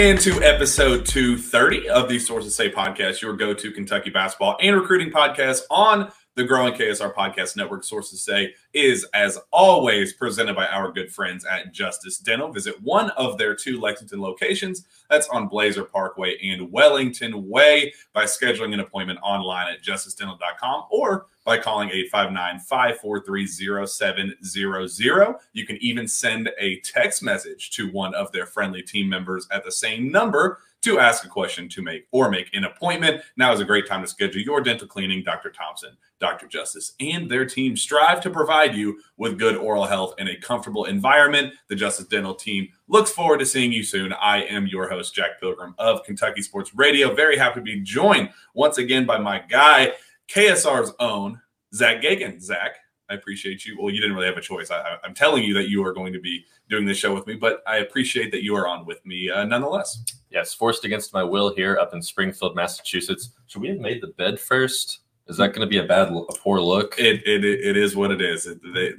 Into episode 230 of the Sources Say podcast, your go to Kentucky basketball and recruiting podcast on the growing KSR Podcast Network. Sources Say is, as always, presented by our good friends at Justice Dental. Visit one of their two Lexington locations. That's on Blazer Parkway and Wellington Way by scheduling an appointment online at justicedental.com or by calling 859-543-0700. You can even send a text message to one of their friendly team members at the same number to ask a question to make or make an appointment. Now is a great time to schedule your dental cleaning. Dr. Thompson, Dr. Justice, and their team strive to provide you with good oral health and a comfortable environment. The Justice Dental team looks forward to seeing you soon. I am your host, Jack Pilgrim of Kentucky Sports Radio. Very happy to be joined once again by my guy, KSR's own Zach Gagan. Zach, I appreciate you. Well, you didn't really have a choice. I, am telling you that you are going to be doing this show with me, but I appreciate that you are on with me uh, nonetheless. Yes, forced against my will here up in Springfield, Massachusetts. Should we have made the bed first? Is that going to be a bad, a poor look? It it, it is what it is. It, they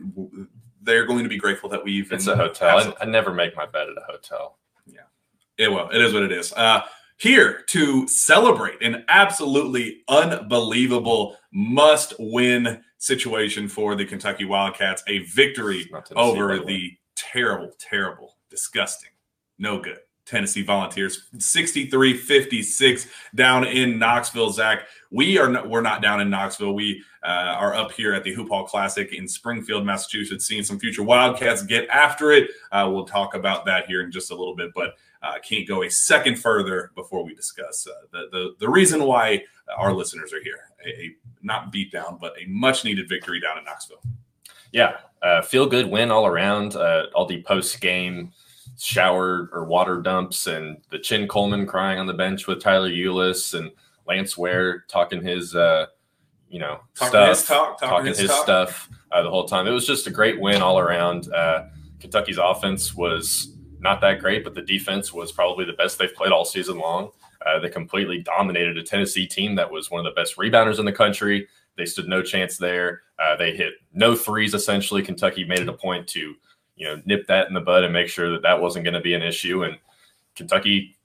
they're going to be grateful that we even. it's a hotel. I, I never make my bed at a hotel. Yeah, it will. It is what it is. Uh, here to celebrate an absolutely unbelievable must-win situation for the Kentucky Wildcats, a victory Not Tennessee, by over the terrible, terrible, disgusting, no good Tennessee Volunteers, 63-56 down in Knoxville. Zach, we are not, we're not down in Knoxville. We uh, are up here at the Hoop Hall Classic in Springfield, Massachusetts, seeing some future Wildcats get after it. Uh, we'll talk about that here in just a little bit, but uh, can't go a second further before we discuss uh, the, the the reason why our listeners are here. A, a not beat down, but a much needed victory down in Knoxville. Yeah, uh, feel good win all around. Uh, all the post game shower or water dumps, and the Chin Coleman crying on the bench with Tyler Ulis and Lance Ware talking his, uh, you know, Talking stuff, his talk, talking talking his his, talk. stuff uh, the whole time. It was just a great win all around. Uh, Kentucky's offense was not that great, but the defense was probably the best they've played all season long. Uh, they completely dominated a Tennessee team that was one of the best rebounders in the country. They stood no chance there. Uh, they hit no threes. Essentially, Kentucky made it a point to, you know, nip that in the bud and make sure that that wasn't going to be an issue. And Kentucky,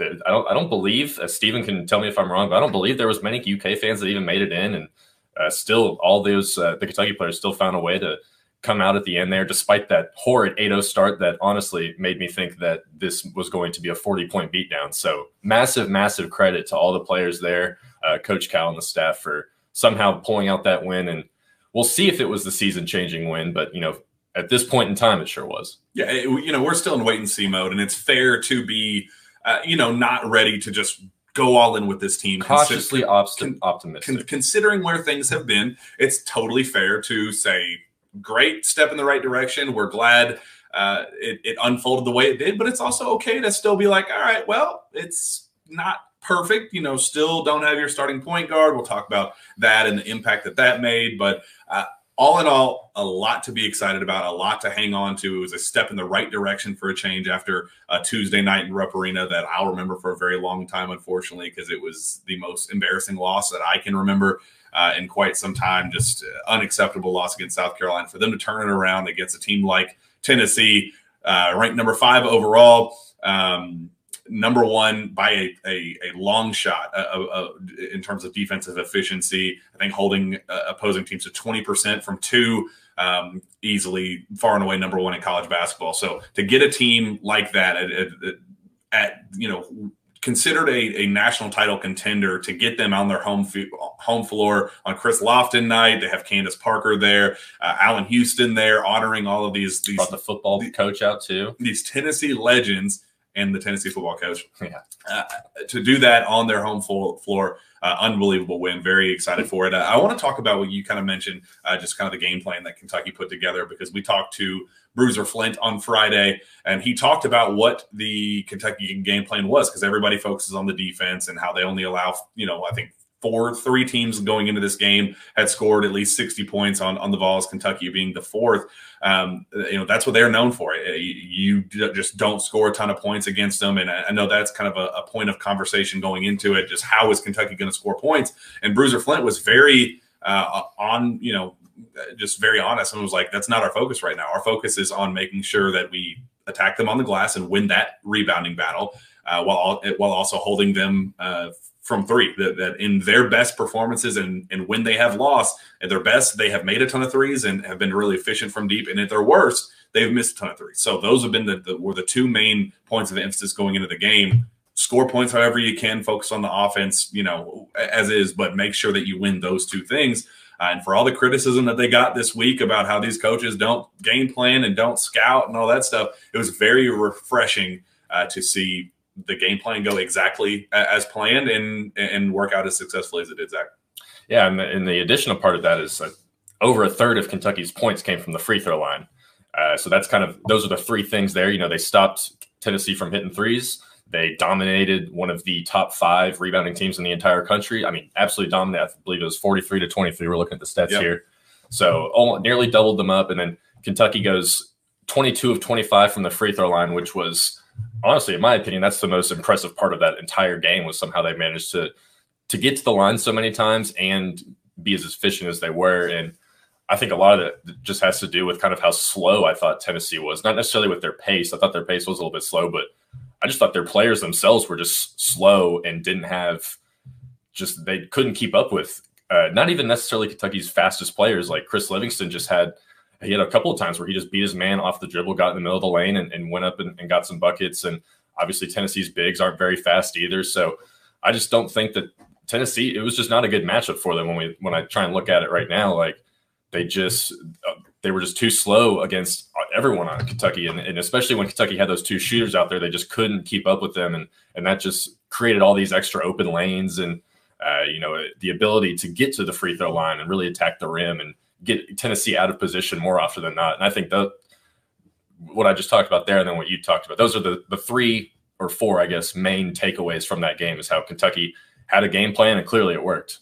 I don't, I don't believe, as Stephen can tell me if I'm wrong, but I don't believe there was many UK fans that even made it in, and uh, still all those uh, the Kentucky players still found a way to come out at the end there, despite that horrid 8-0 start that honestly made me think that this was going to be a 40-point beatdown. So massive, massive credit to all the players there, uh, Coach Cal and the staff for somehow pulling out that win. And we'll see if it was the season-changing win, but you know, at this point in time, it sure was. Yeah, it- you know, we're still in wait and see mode, and it's fair to be, uh, you know, not ready to just go all in with this team. Cautiously con- optimistic. Con- considering where things have been, it's totally fair to say, great step in the right direction. We're glad uh, it, it unfolded the way it did, but it's also okay to still be like, all right, well, it's not perfect. You know, still don't have your starting point guard. We'll talk about that and the impact that that made. But uh, all in all, a lot to be excited about, a lot to hang on to. It was a step in the right direction for a change after a Tuesday night in Rupp Arena that I'll remember for a very long time, unfortunately, because it was the most embarrassing loss that I can remember uh, in quite some time. Just uh, unacceptable loss against South Carolina. For them to turn it around against a team like Tennessee, uh, ranked number five overall. Um, number one by a, a, a long shot uh, uh, uh, in terms of defensive efficiency. I think holding uh, opposing teams to 20% from two, um, easily far and away number one in college basketball. So to get a team like that at, at, at- you know considered a, a national title contender to get them on their home home floor on Chris Lofton night. They have Candace Parker there, uh, Allan Houston there, honoring all of these these Brought the football the- coach out too. these Tennessee legends and the Tennessee football coach. Yeah. Uh, to do that on their home flo- floor, uh, unbelievable win. Very excited for it. Uh, I want to talk about what you kind of mentioned, uh, just kind of the game plan that Kentucky put together because we talked to Bruiser Flint on Friday, and he talked about what the Kentucky game plan was because everybody focuses on the defense and how they only allow, you know, I think four, three teams going into this game had scored at least 60 points on, on the Vols, Kentucky being the fourth. Um, you know, that's what they're known for. Uh, You, you just don't score a ton of points against them. And I I know that's kind of a, a point of conversation going into it. Just how is Kentucky going to score points? And Bruiser Flint was very uh, on, you know, just very honest and was like, that's not our focus right now. Our focus is on making sure that we attack them on the glass and win that rebounding battle uh, while while also holding them uh, from three. That, that in their best performances and and when they have lost at their best, they have made a ton of threes and have been really efficient from deep. And at their worst, they've missed a ton of threes. So those have been the, the were the two main points of emphasis going into the game. Score points however you can. Focus on the offense, you know, as is, but make sure that you win those two things. Uh, and for all the criticism that they got this week about how these coaches don't game plan and don't scout and all that stuff, it was very refreshing uh, to see the game plan go exactly as planned and and work out as successfully as it did, Zach. Yeah, and the, and the additional part of that is that over a third of Kentucky's points came from the free throw line. Uh, so that's kind of those are the three things there. You know, they stopped Tennessee from hitting threes. They dominated one of the top five rebounding teams in the entire country. I mean, absolutely dominated. I believe it was 43 to 23. We're looking at the stats Yep. here. So almost, nearly doubled them up. And then Kentucky goes 22 of 25 from the free throw line, which was honestly, in my opinion, that's the most impressive part of that entire game was somehow they managed to to get to the line so many times and be as efficient as they were. And I think a lot of that just has to do with kind of how slow I thought Tennessee was. Not necessarily with their pace. I thought their pace was a little bit slow, but I just thought their players themselves were just slow and didn't have just they couldn't keep up with uh, not even necessarily Kentucky's fastest players. Like Chris Livingston just had he had a couple of times where he just beat his man off the dribble, got in the middle of the lane, and, and went up and, and got some buckets. And obviously Tennessee's bigs aren't very fast either. So I just don't think that Tennessee. It was just not a good matchup for them when we when I try and look at it right now. Like they just uh, they were just too slow against everyone on Kentucky, and, and especially when Kentucky had those two shooters out there, they just couldn't keep up with them, and and that just created all these extra open lanes and uh, you know the ability to get to the free throw line and really attack the rim and get Tennessee out of position more often than not. And I think that what I just talked about there, and then what you talked about, those are the the three or four, I guess, main takeaways from that game is how Kentucky had a game plan and clearly it worked.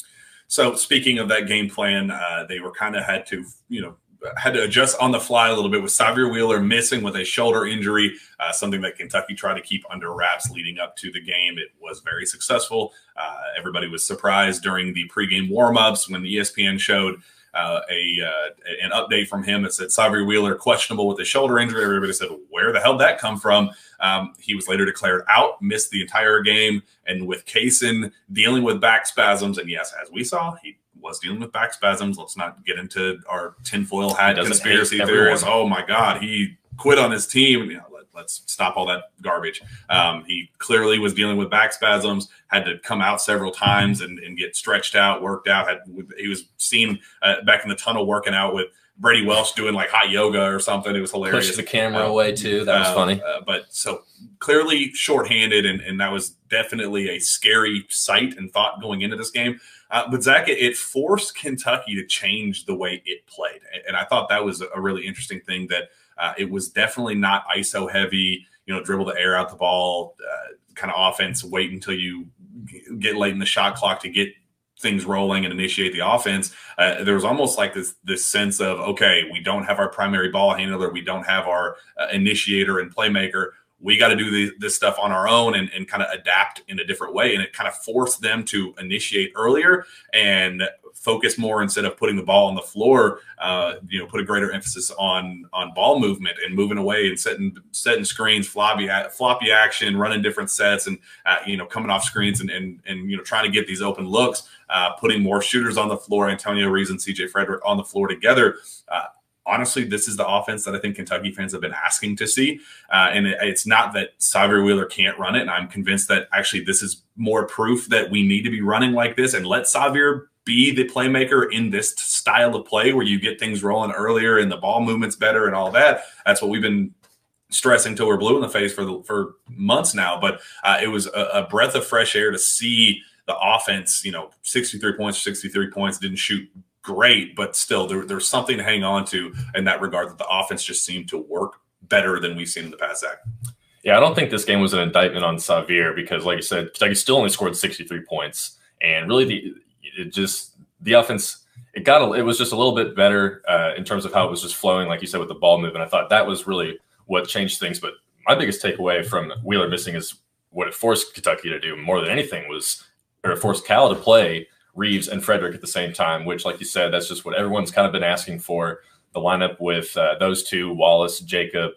So speaking of that game plan, uh, they were kind of had to, you know, had to adjust on the fly a little bit with Sahvir Wheeler missing with a shoulder injury, uh, something that Kentucky tried to keep under wraps leading up to the game. It was very successful. Uh, everybody was surprised during the pregame warmups when the ESPN showed uh, a uh, an update from him that said Sahvir Wheeler questionable with a shoulder injury. Everybody said, "Where the hell did that come from?" Um, he was later declared out, missed the entire game, and with Cason dealing with back spasms, and yes, as we saw, he was dealing with back spasms. Let's not get into our tinfoil hat conspiracy theories. Oh my God, he quit on his team. You know, let, us stop all that garbage. Um, he clearly was dealing with back spasms, had to come out several times and, and get stretched out, worked out. Had he was seen uh, back in the tunnel working out with Brady Welsh doing like hot yoga or something. It was hilarious. Push the camera Uh, away too. That was uh, funny. uh, but so clearly shorthanded, and, and that was definitely a scary sight and thought going into this game. Uh, but Zach, it, it forced Kentucky to change the way it played, and, and I thought that was a really interesting thing. That uh, it was definitely not ISO heavy. You know, dribble the air out the ball, uh, kind of offense. Wait until you get late in the shot clock to get things rolling and initiate the offense. Uh, there was almost like this this sense of okay, we don't have our primary ball handler, we don't have our uh, initiator and playmaker. We got to do the, this stuff on our own and, and kind of adapt in a different way. And it kind of forced them to initiate earlier and focus more instead of putting the ball on the floor. Uh, you know, put a greater emphasis on on ball movement and moving away and setting setting screens, floppy floppy action, running different sets, and uh, you know coming off screens and and and you know trying to get these open looks. Uh, putting more shooters on the floor, Antonio Reeves and CJ Fredrick on the floor together. Uh, honestly, this is the offense that I think Kentucky fans have been asking to see. Uh, and it, it's not that Sahvir Wheeler can't run it. And I'm convinced that actually this is more proof that we need to be running like this and let Sahvir be the playmaker in this style of play where you get things rolling earlier and the ball movement's better and all that. That's what we've been stressing till we're blue in the face for the, for months now. But uh, it was a, a breath of fresh air to see the offense, you know, 63 points, 63 points, didn't shoot great, but still there, there's something to hang on to in that regard that the offense just seemed to work better than we've seen in the past, Zach. Yeah, I don't think this game was an indictment on Sahvir because, like you said, Kentucky still only scored 63 points, and really the it just the offense it got a, it was just a little bit better uh, in terms of how it was just flowing, like you said, with the ball movement. I thought that was really what changed things. But my biggest takeaway from Wheeler missing is what it forced Kentucky to do more than anything was, or it forced Cal to play Reeves and Fredrick at the same time, which, like you said, that's just what everyone's kind of been asking for. The lineup with uh, those two, Wallace, Jacob,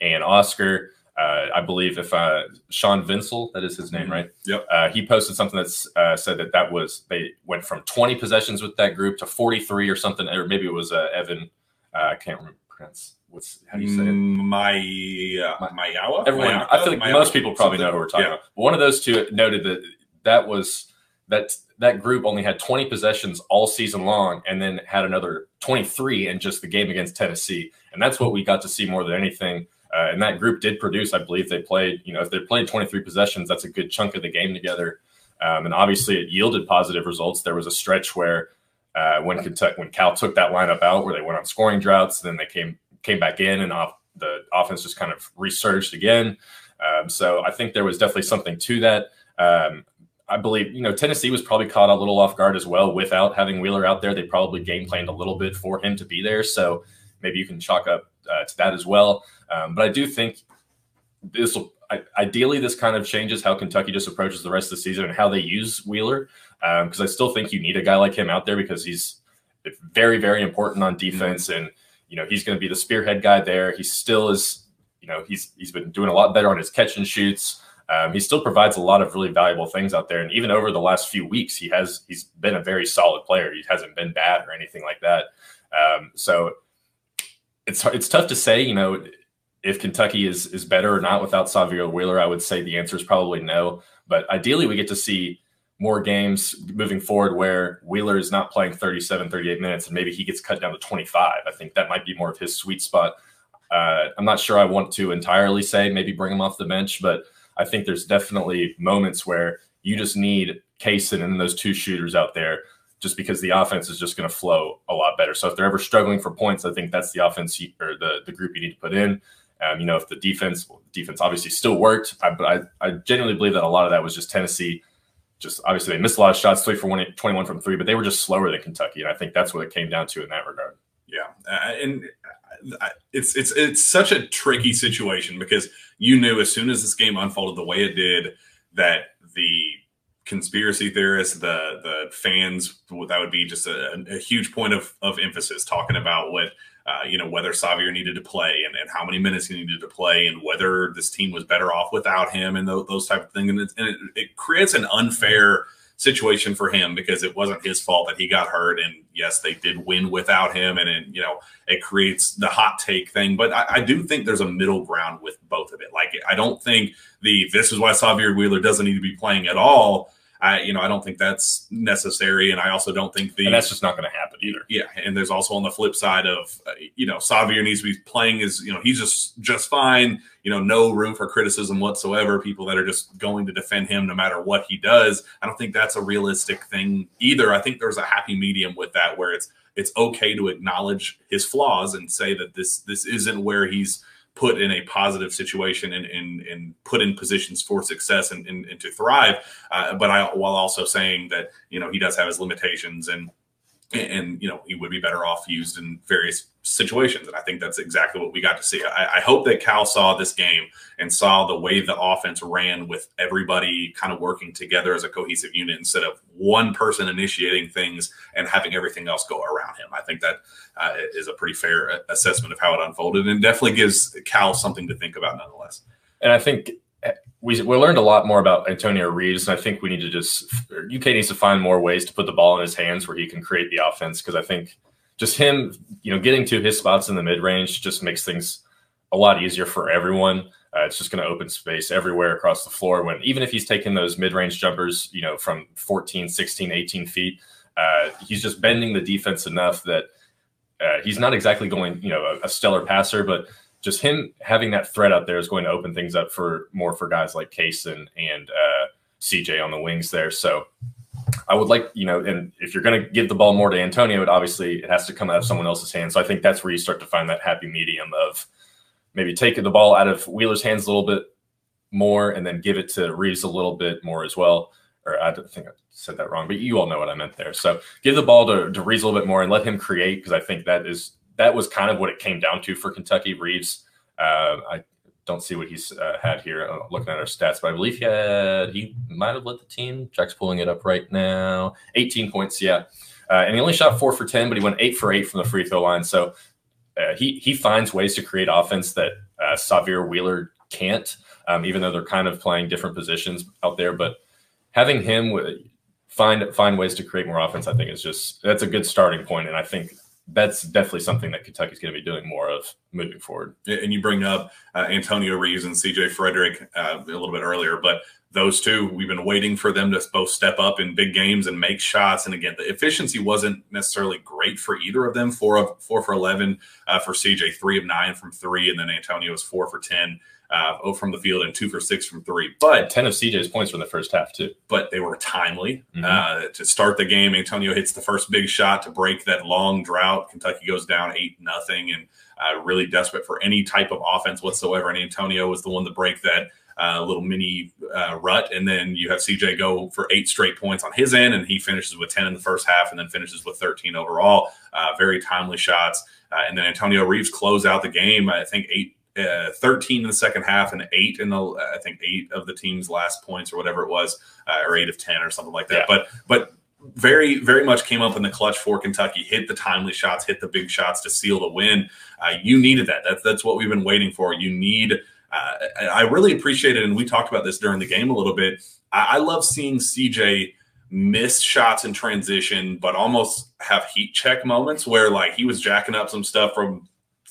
and Oscar. Uh, I believe if uh, Sean Vinsel, that is his name, mm-hmm. right? Yep. Uh, he posted something that uh, said that that was they went from 20 possessions with that group to 43 or something, or maybe it was uh, Evan. I can't remember Prince. What's how do you say it? My uh, Mayawa. Everyone, Mayaka? I feel like Mayawa? most people probably know who we're talking yeah. about. But one of those two noted that that was that that group only had 20 possessions all season long and then had another 23 in just the game against Tennessee. And that's what we got to see more than anything. Uh, and that group did produce. I believe they played, you know, if they played 23 possessions, that's a good chunk of the game together. Um, and obviously it yielded positive results. There was a stretch where uh, when Kentucky, when Cal took that lineup out, where they went on scoring droughts, then they came came back in and off the offense just kind of resurged again. Um, so I think there was definitely something to that. Um, I believe, you know, Tennessee was probably caught a little off guard as well without having Wheeler out there. They probably game planned a little bit for him to be there. So maybe you can chalk up uh, to that as well. Um, but I do think this will ideally this kind of changes how Kentucky just approaches the rest of the season and how they use Wheeler. Because um, I still think you need a guy like him out there because he's very, very important on defense, mm-hmm. and you know he's going to be the spearhead guy there. He still is, you know, he's he's been doing a lot better on his catch and shoots. Um, he still provides a lot of really valuable things out there, and even over the last few weeks, he has he's been a very solid player. He hasn't been bad or anything like that. Um, so it's it's tough to say, you know, if Kentucky is is better or not without Sahvir Wheeler. I would say the answer is probably no. But ideally, we get to see more games moving forward where Wheeler is not playing 37, 38 minutes, and maybe he gets cut down to 25. I think that might be more of his sweet spot. Uh, I'm not sure I want to entirely say maybe bring him off the bench, but I think there's definitely moments where you just need Cason and those two shooters out there just because the offense is just going to flow a lot better. So if they're ever struggling for points, I think that's the offense you, or the, the group you need to put in. Um, you know, if the defense, well, defense obviously still worked, I, but I, I genuinely believe that a lot of that was just Tennessee. Just obviously they missed a lot of shots, three for one, 21 from three, but they were just slower than Kentucky. And I think that's what it came down to in that regard. Yeah. Uh, and it's it's it's such a tricky situation because you knew as soon as this game unfolded the way it did that the conspiracy theorists, the the fans, that would be just a, a huge point of, of emphasis talking about what uh, you know whether Sahvir needed to play and, and how many minutes he needed to play and whether this team was better off without him and those, those type of things. And, it, and it, it creates an unfair situation for him because it wasn't his fault that he got hurt. And yes, they did win without him. And, and you know, it creates the hot take thing. But I, I, do think there's a middle ground with both of it. Like, I don't think the this is why Sahvir Wheeler doesn't need to be playing at all I, you know, I don't think that's necessary, and I also don't think the and that's just not going to happen either. Yeah, and there's also on the flip side of, uh, you know, Sahvir needs to be playing is, you know, he's just just fine. You know, no room for criticism whatsoever. People that are just going to defend him no matter what he does. I don't think that's a realistic thing either. I think there's a happy medium with that where it's it's okay to acknowledge his flaws and say that this this isn't where he's put in a positive situation and, and, and put in positions for success and, and, and to thrive. Uh, but I, while also saying that, you know, he does have his limitations and, and, you know, he would be better off used in various situations. And I think that's exactly what we got to see. I, I, hope that Cal saw this game and saw the way the offense ran with everybody kind of working together as a cohesive unit instead of one person initiating things and having everything else go around him. I think that uh, is a pretty fair assessment of how it unfolded and definitely gives Cal something to think about nonetheless. And I think we, we learned a lot more about Antonio Reeves, and I think we need to just UK needs to find more ways to put the ball in his hands where he can create the offense because I think just him, you know, getting to his spots in the mid range just makes things a lot easier for everyone. Uh, it's just going to open space everywhere across the floor. When even if he's taking those mid range jumpers, you know, from 14, 16, 18 feet, uh, he's just bending the defense enough that uh, he's not exactly going, you know, a, a, stellar passer, but just him having that threat out there is going to open things up for more for guys like Cason, and uh, CJ on the wings there. So I would like, you know, and if you're going to give the ball more to Antonio, it obviously it has to come out of someone else's hands. So I think that's where you start to find that happy medium of maybe taking the ball out of Wheeler's hands a little bit more and then give it to Reeves a little bit more as well. Or I think I said that wrong, but you all know what I meant there. So give the ball to, to Reeves a little bit more and let him create because I think that is that was kind of what it came down to for Kentucky. Reeves, uh, I don't see what he's uh, had here. Uh, looking at our stats, but I believe he had he might have led the team. Jack's pulling it up right now. 18 points, yeah. Uh, and he only shot four for 10, but he went eight for eight from the free throw line. So uh, he he finds ways to create offense that uh, Sahvir Wheeler can't, um, even though they're kind of playing different positions out there. But having him find find ways to create more offense, I think is just that's a good starting point, and I think that's definitely something that Kentucky's going to be doing more of moving forward. And you bring up uh, Antonio Reeves and CJ Fredrick uh, a little bit earlier, but those two, we've been waiting for them to both step up in big games and make shots. And again, the efficiency wasn't necessarily great for either of them. Four of four for eleven uh, for CJ, three of nine from three, and then Antonio was four for ten uh, oh from the field and two for six from three. But 10 of CJ's points from the first half, too. But they were timely mm-hmm. uh, to start the game. Antonio hits the first big shot to break that long drought. Kentucky goes down 8 nothing and uh, really desperate for any type of offense whatsoever. And Antonio was the one to break that. Uh, little mini uh, rut, and then you have CJ go for eight straight points on his end, and he finishes with 10 in the first half and then finishes with 13 overall. Uh, very timely shots. Uh, and then Antonio Reeves close out the game, I think eight uh, 13 in the second half and eight in the I think eight of the team's last points or whatever it was, uh, or eight of ten or something like that. Yeah. But but very very much came up in the clutch for Kentucky. Hit the timely shots, hit the big shots to seal the win. Uh, you needed that. That's that's what we've been waiting for. You need. Uh, I really appreciate it, and we talked about this during the game a little bit. I, I love seeing CJ miss shots in transition, but almost have heat check moments where like he was jacking up some stuff from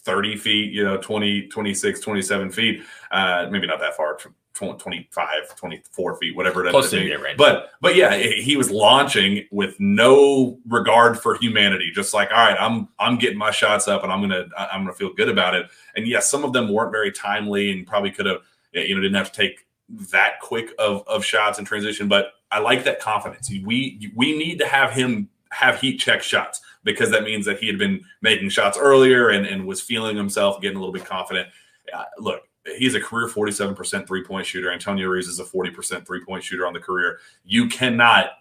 30 feet, you know, 20, 26, 27 feet. Uh, maybe not that far, 25, 24 feet, whatever it to range. But, but yeah, he was launching with no regard for humanity. Just like, all right, I'm, I'm getting my shots up and I'm going to, I'm going to feel good about it. And yes, some of them weren't very timely and probably could have, you know, didn't have to take that quick of, of shots in transition, but I like that confidence. We, we need to have him have heat check shots because that means that he had been making shots earlier and, and was feeling himself, getting a little bit confident. Uh, look, he's a career 47% three point shooter. Antonio Reeves is a 40% three point shooter on the career. You cannot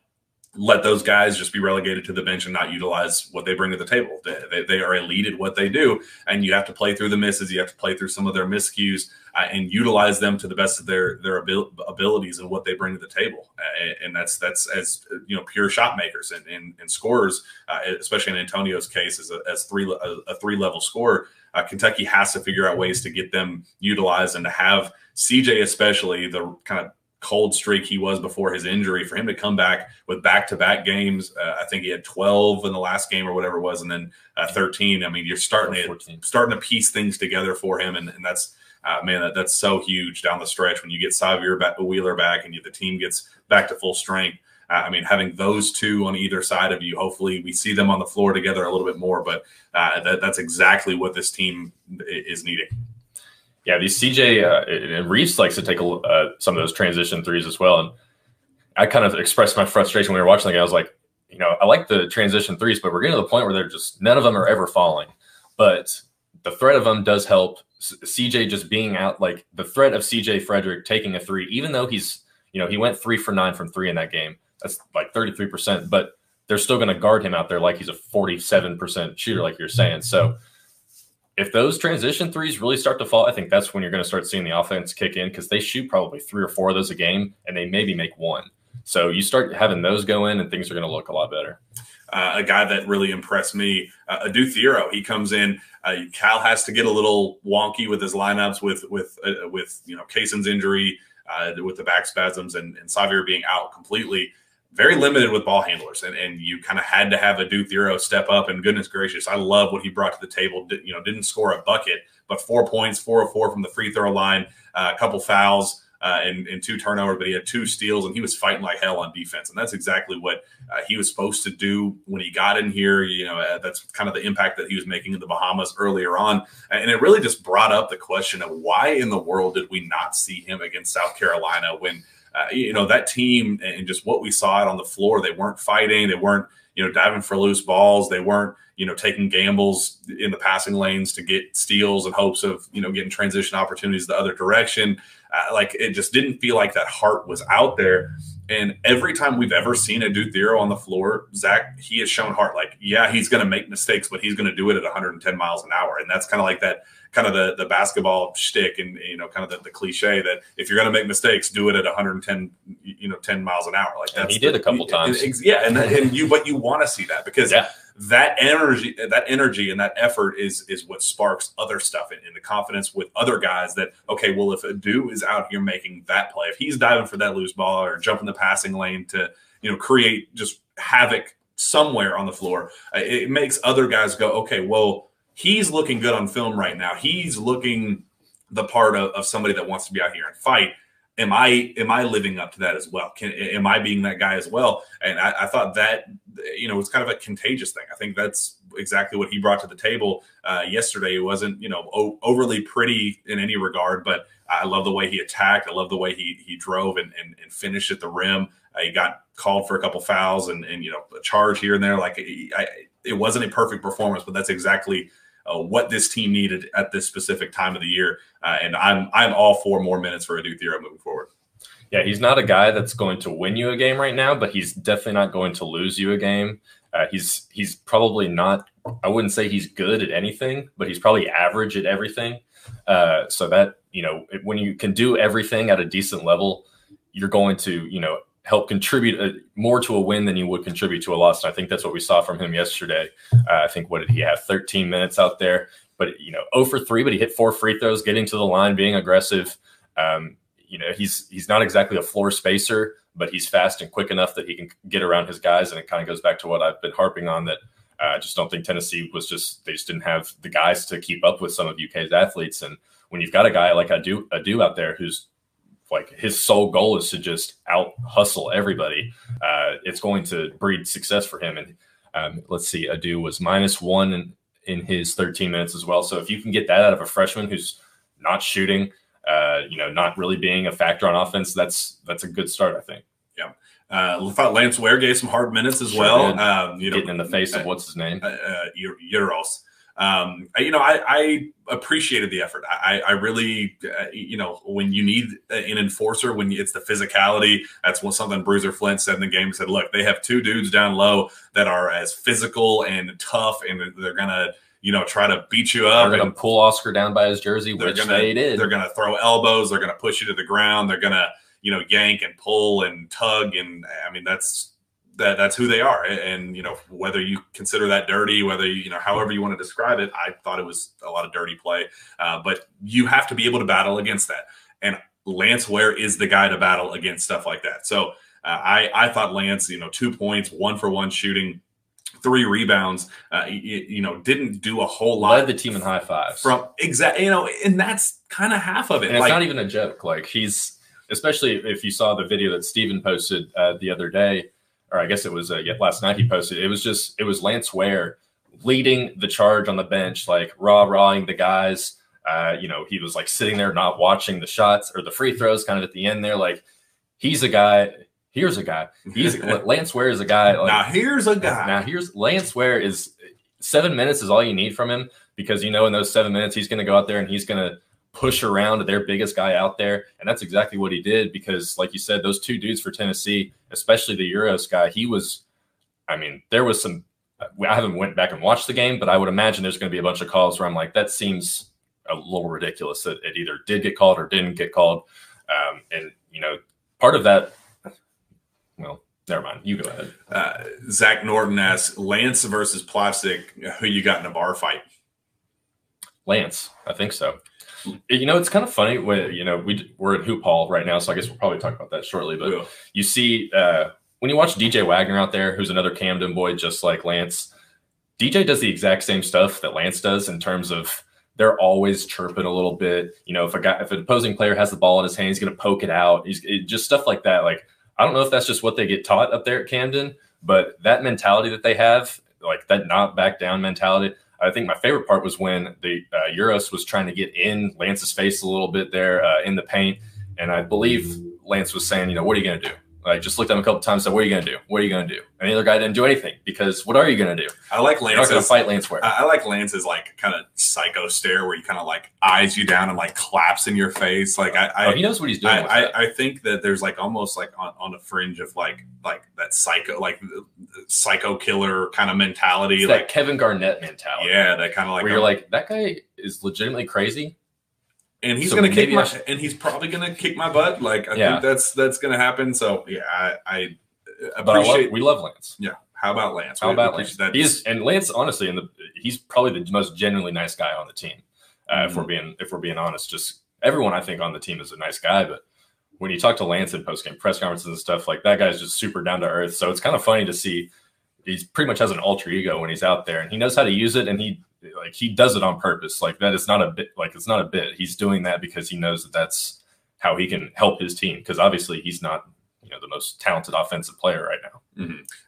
let those guys just be relegated to the bench and not utilize what they bring to the table. They, they, they, are elite at what they do, and you have to play through the misses. You have to play through some of their miscues uh, and utilize them to the best of their their abil- abilities and what they bring to the table. Uh, and that's that's as you know, pure shot makers and and, and scorers, uh, especially in Antonio's case, as a, as three a, a three level scorer. Uh, Kentucky has to figure out ways to get them utilized and to have CJ, especially the kind of cold streak he was before his injury for him to come back with back-to-back games uh, i think he had 12 in the last game or whatever it was and then uh, 13 i mean you're starting to starting to piece things together for him and, and that's uh, man that, that's so huge down the stretch when you get Sahvir back, Wheeler back and you, the team gets back to full strength uh, I mean, having those two on either side of you, hopefully we see them on the floor together a little bit more. But uh, that, that's exactly what this team is needing. Yeah, these CJ uh, and Reeves likes to take a, uh, some of those transition threes as well. And I kind of expressed my frustration when we were watching the game. I was like, you know, I like the transition threes, but we're getting to the point where they're just none of them are ever falling. But the threat of them does help. CJ just being out, like the threat of CJ Fredrick taking a three, even though he's, you know, he went three for nine from three in that game. That's like 33%, but they're still going to guard him out there like he's a 47% shooter, like you're saying. So, if those transition threes really start to fall, I think that's when you're going to start seeing the offense kick in because they shoot probably three or four of those a game and they maybe make one. So you start having those go in and things are going to look a lot better. Uh, a guy that really impressed me, uh, Adou Thiero. He comes in. Uh, Cal has to get a little wonky with his lineups with with uh, with you know Cason's injury, uh, with the back spasms, and, and Sahvir being out completely. Very limited with ball handlers, and, and you kind of had to have Adou Thiero step up. And goodness gracious, I love what he brought to the table. Did, you know, didn't score a bucket, but four points, four of four from the free throw line, uh, a couple fouls. Uh, and, and, two turnovers, but he had two steals and he was fighting like hell on defense. And that's exactly what uh, he was supposed to do when he got in here. You know, uh, that's kind of the impact that he was making in the Bahamas earlier on. And it really just brought up the question of why in the world did we not see him against South Carolina when – uh, you know that team and just what we saw out on the floor they weren't fighting they weren't you know diving for loose balls they weren't you know taking gambles in the passing lanes to get steals in hopes of you know getting transition opportunities the other direction uh, like it just didn't feel like that heart was out there and every time we've ever seen Adou Thiero on the floor, Zach, he has shown heart. Like, yeah, he's going to make mistakes, but he's going to do it at 110 miles an hour. And that's kind of like that kind of the the basketball shtick and you know kind of the, the cliche that if you're going to make mistakes, do it at 110 you know 10 miles an hour. Like that. He did a couple times. yeah, and and you but you want to see that because yeah. that energy that energy and that effort is is what sparks other stuff and, the confidence with other guys that okay, well if Adou is out here making that play, if he's diving for that loose ball or jumping the passing lane to you know create just havoc somewhere on the floor, uh, it makes other guys go okay, well he's looking good on film right now. He's looking the part of, of somebody that wants to be out here and fight. Am I am I living up to that as well? Can am I being that guy as well? And I, I thought that you know it's kind of a contagious thing. I think that's exactly what he brought to the table uh, yesterday. It wasn't you know o- overly pretty in any regard, but I love the way he attacked. I love the way he he drove and and, and finished at the rim. Uh, he got called for a couple fouls and and you know a charge here and there. Like I, it wasn't a perfect performance, but that's exactly uh, what this team needed at this specific time of the year. Uh, and I'm I'm all for more minutes for Adou Thiero moving forward. Yeah, he's not a guy that's going to win you a game right now, but he's definitely not going to lose you a game. Uh, he's he's probably not. I wouldn't say he's good at anything, but he's probably average at everything. Uh, so that you know, when you can do everything at a decent level, you're going to you know help contribute a, uh, more to a win than you would contribute to a loss. And I think that's what we saw from him yesterday. Uh, I think what did he have? 13 minutes out there, but you know, 0 for three, but he hit four free throws, getting to the line, being aggressive. Um, you know, he's he's not exactly a floor spacer, but he's fast and quick enough that he can get around his guys. And it kind of goes back to what I've been harping on that. Uh, I just don't think Tennessee was just they just didn't have the guys to keep up with some of UK's athletes. And when you've got a guy like Adou Adou out there who's like his sole goal is to just out hustle everybody. Uh, it's going to breed success for him. And um, let's see, Adou was minus one in, in, his 13 minutes as well. So if you can get that out of a freshman who's not shooting, uh, you know, not really being a factor on offense, that's that's a good start, I think. Yeah. Uh, thought Lance Ware gave some hard minutes as sure well. Um, you know, getting in the face of uh, what's his name, uh, uh Uros um, you know, I, I, appreciated the effort. I, I really, uh, you know, when you need an enforcer, when it's the physicality, that's what something Bruiser Flint said in the game. He said, look, they have two dudes down low that are as physical and tough, and they're gonna, you know, try to beat you up. They're gonna pull Oscar down by his jersey, which gonna, they did. They're gonna throw elbows. They're gonna push you to the ground. They're gonna, you know, yank and pull and tug. And I mean, that's that that's who they are. And you know whether you consider that dirty whether you, you know however you want to describe it i thought it was a lot of dirty play. Uh, but you have to be able to battle against that. And lance ware is the guy to battle against stuff like that. So uh, i i thought lance you know two points one for one shooting three rebounds uh, you, you, know didn't do a whole lot led the team in high fives. from exactly you know and that's kind of half of it and it's not even a joke. Like he's especially if you saw the video that Steven posted uh, the other day or I guess it was uh, last night he posted. It was just it was Lance Ware leading the charge on the bench, like raw rawing the guys. Uh, you know, he was like sitting there not watching the shots or the free throws, kind of at the end there. Like he's a guy. Here's a guy. He's Lance Ware is a guy. Like, now here's a guy. Now here's Lance Ware is seven minutes is all you need from him because you know in those seven minutes he's going to go out there and he's going to push around their biggest guy out there. And that's exactly what he did because, like you said, those two dudes for Tennessee, especially the Uros guy, he was, I mean, there was some, I haven't went back and watched the game, but I would imagine there's going to be a bunch of calls where I'm like, that seems a little ridiculous that it either did get called or didn't get called. Um, and, you know, part of that, well, never mind. You go ahead. Uh, Zach Norton asks Lance versus Plavsic, who you got in a bar fight? Lance, I think so. You know, it's kind of funny when you know we we're at Hoop Hall right now, so I guess we'll probably talk about that shortly. But you see, uh, when you watch DJ Wagner out there, who's another Camden boy, just like Lance, DJ does the exact same stuff that Lance does in terms of they're always chirping a little bit. You know, if a guy, if an opposing player has the ball in his hand, he's going to poke it out. He's it, just stuff like that. Like I don't know if that's just what they get taught up there at Camden, but that mentality that they have, like that not back down mentality. I think my favorite part was when the uh, Uros was trying to get in Lance's face a little bit there uh, in the paint, and I believe Lance was saying, you know, what are you going to do? I just looked at him a couple times. And said, "What are you going to do? What are you going to do?" And the other guy didn't do anything because what are you going to do? I like You're not going to fight Lance Ware. I I like Lance's like kind of psycho stare where he kind of like eyes you down and like claps in your face. Like I, I oh, he knows what he's doing. I. I, I think that there's like almost like on, on the fringe of like like that psycho like psycho killer kind of mentality. It's like that Kevin Garnett mentality. yeah, that kind of like where you're like, that guy is legitimately crazy. And he's so gonna kick my should- and he's probably gonna kick my butt. Like I Yeah. think that's that's gonna happen. So yeah, I, I But I love, appreciate. we love Lance. yeah, how about Lance? How We about Lance? that. He's and Lance, honestly, in the he's probably the most genuinely nice guy on the team. Uh, If we're Mm-hmm. being if we're being honest, just everyone I think on the team is a nice guy, but when you talk to Lance in post game press conferences and stuff, like that guy's just super down to earth. So it's kind of funny to see. He's pretty much has an alter ego when he's out there, and he knows how to use it, and he like he does it on purpose. Like that is not a bit. Like it's not a bit. He's doing that because he knows that that's how he can help his team. Because obviously he's not you know the most talented offensive player right now.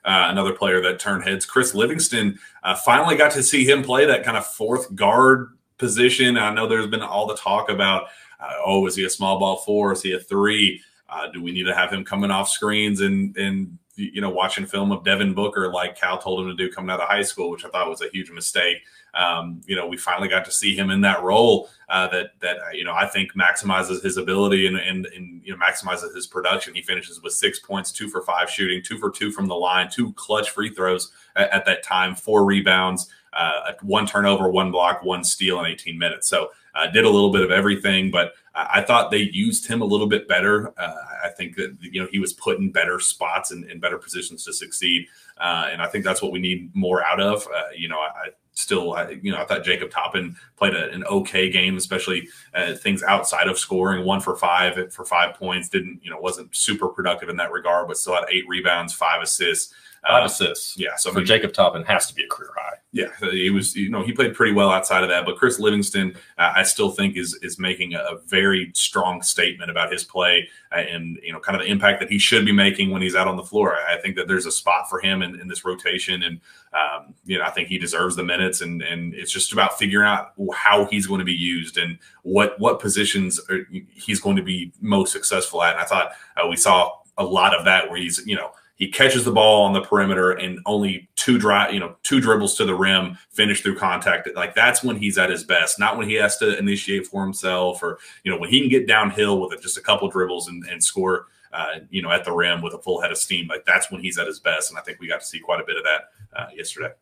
uh, another player that turned heads. Chris Livingston uh, finally got to see him play that kind of fourth guard position. I know there's been all the talk about, uh, oh, is he a small ball four? Is he a three? Uh, do we need to have him coming off screens and and you know watching film of Devin Booker like Cal told him to do coming out of high school, which I thought was a huge mistake. Um, you know, we finally got to see him in that role uh, that that uh, you know I think maximizes his ability and, and and you know maximizes his production. He finishes with six points, two for five shooting, two for two from the line, two clutch free throws at, at that time, four rebounds, uh, one turnover, one block, one steal in 18 minutes. So uh, did a little bit of everything, but I thought they used him a little bit better. Uh, I think that you know he was put in better spots and in better positions to succeed, uh, and I think that's what we need more out of. Uh, you know, I still, you know, I thought Jacob Toppin played a, an okay game, especially uh, things outside of scoring. One for five for five points. Didn't you know wasn't super productive in that regard, but still had eight rebounds, five assists. Five Uh, assists. yeah, so for Jacob Toppin has to be a career high. yeah, he was. You know, he played pretty well outside of that. But Chris Livingston, uh, I still think is is making a, very strong statement about his play uh, and you know, kind of the impact that he should be making when he's out on the floor. I, I think that there's a spot for him in, in this rotation, and um, you know, I think he deserves the minutes. And and it's just about figuring out how he's going to be used and what what positions are, he's going to be most successful at. And I thought uh, we saw a lot of that where he's you know he catches the ball on the perimeter and only two dry, you know, two dribbles to the rim, finish through contact. Like that's when he's at his best, not when he has to initiate for himself or, you know, when he can get downhill with just a couple dribbles and, and score, uh, you know, at the rim with a full head of steam. Like that's when he's at his best. And I think we got to see quite a bit of that uh, yesterday.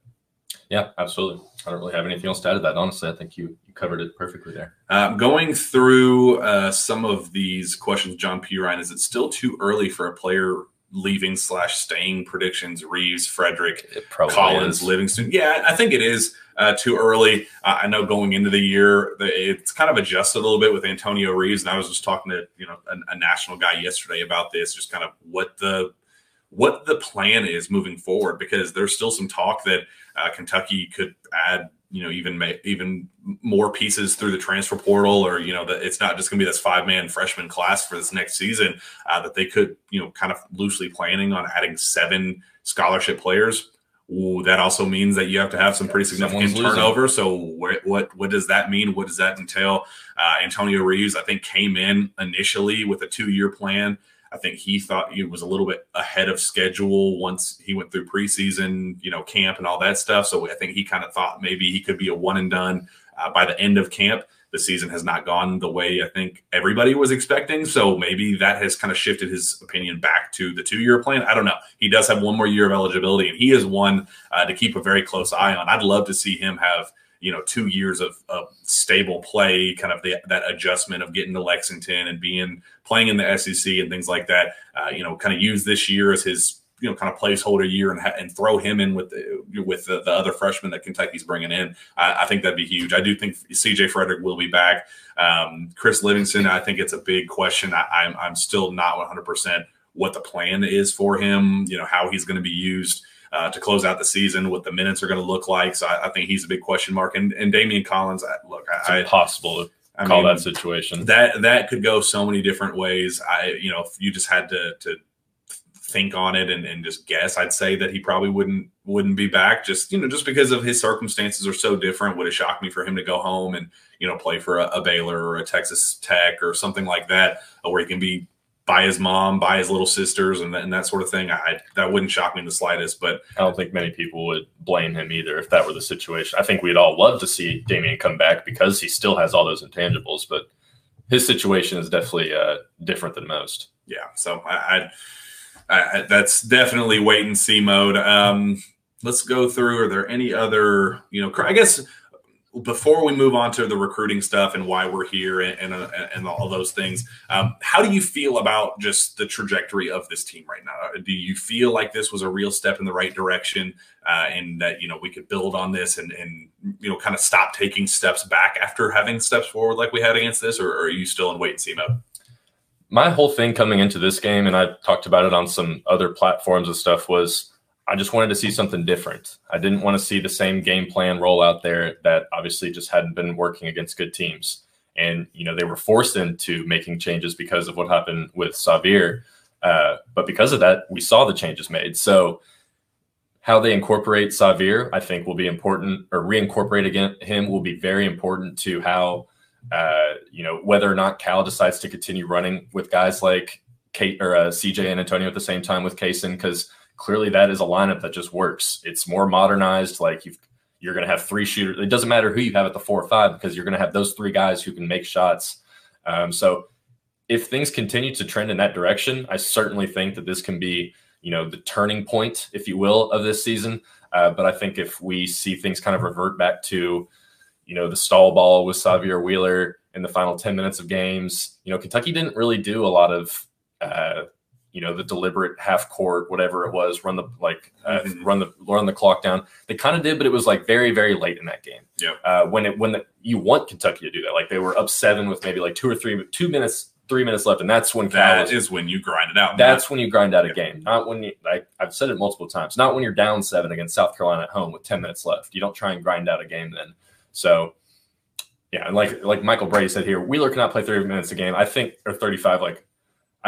Yeah, absolutely. I don't really have anything else to add to that. Honestly, I think you, you covered it perfectly there. Um, going through uh, some of these questions, John P. Ryan, is it still too early for a player leaving slash staying predictions? Reeves, Fredrick, Collins, is. Livingston. Yeah, I think it is uh, too early. Uh, I know going into the year, it's kind of adjusted a little bit with Antonio Reeves, and I was just talking to you know a, a national guy yesterday about this, just kind of what the what the plan is moving forward, because there's still some talk that uh, Kentucky could add. You know, even ma- even more pieces through the transfer portal, or you know, that it's not just going to be this five man freshman class for this next season. Uh, that they could, you know, kind of loosely planning on adding seven scholarship players. Ooh, that also means that you have to have some pretty significant Someone's losing. turnover. So where, what what does that mean? What does that entail? Uh, Antonio Reeves, I think, came in initially with a two year plan. I think he thought he was a little bit ahead of schedule once he went through preseason, you know, camp and all that stuff. So I think he kind of thought maybe he could be a one and done uh, by the end of camp. The season has not gone the way I think everybody was expecting. So maybe that has kind of shifted his opinion back to the two year plan. I don't know. He does have one more year of eligibility, and he is one uh, to keep a very close eye on. I'd love to see him have you know two years of, of stable play, kind of the, that adjustment of getting to Lexington and being playing in the SEC and things like that. Uh, you know, kind of use this year as his you know kind of placeholder year and ha- and throw him in with the, with the, the other freshmen that Kentucky's bringing in. I, I think that'd be huge. I do think C.J. Fredrick will be back. Um, Chris Livingston, I think it's a big question. I, I'm I'm still not 100 percent what the plan is for him, you know, how he's going to be used uh, to close out the season, what the minutes are going to look like. So I, I, think he's a big question mark. And, and Daimion Collins, I, look, it's I, impossible to I call mean, that situation. that that could go so many different ways. I, you know, if you just had to to think on it and, and just guess, I'd say that he probably wouldn't wouldn't be back. Just you know, just because of his circumstances are so different, would have shocked me for him to go home and you know play for a, a Baylor or a Texas Tech or something like that, where he can be by his mom, by his little sisters, and, and that sort of thing. I that wouldn't shock me in the slightest. But I don't think many people would blame him either if that were the situation. I think we'd all love to see Daimion come back because he still has all those intangibles, but his situation is definitely uh, different than most. yeah, so I, I, I that's definitely wait and see mode. Um, let's go through. Are there any other? You know, I guess before we move on to the recruiting stuff and why we're here and and, uh, and all those things, um, how do you feel about just the trajectory of this team right now? Do you feel like this was a real step in the right direction, uh, and that you know we could build on this and and you know kind of stop taking steps back after having steps forward like we had against this, or, or are you still in wait and see mode? My whole thing coming into this game, and I talked about it on some other platforms and stuff, was I just wanted to see something different. I didn't want to see the same game plan roll out there that obviously just hadn't been working against good teams. And, you know, they were forced into making changes because of what happened with Sahvir. Uh, but because of that, we saw the changes made. So, how they incorporate Sahvir, I think, will be important, or reincorporate again him will be very important to how, uh, you know, whether or not Cal decides to continue running with guys like Kate or uh, CJ and Antonio at the same time with Cason, because clearly that is a lineup that just works. It's more modernized. Like you've, you're going to have three shooters. It doesn't matter who you have at the four or five because you're going to have those three guys who can make shots. Um, so if things continue to trend in that direction, I certainly think that this can be, you know, the turning point, if you will, of this season. Uh, but I think if we see things kind of revert back to, you know, the stall ball with Sahvir Wheeler in the final 10 minutes of games, you know, Kentucky didn't really do a lot of, uh, you know the deliberate half court whatever it was run the like uh, Mhm. run the run the clock down they kind of did but it was like very very late in that game Yep. uh, when it when the, you want kentucky to do that like they were up seven with maybe like two or three two minutes three minutes left and that's when Cal That was, is when you grind it out. that's when you grind out a Yeah. game not when you like i've said it multiple times not when you're down seven against south carolina at home with 10 minutes left you don't try and grind out a game then so yeah and like like michael brady said here wheeler cannot play 30 minutes a game i think or 35 like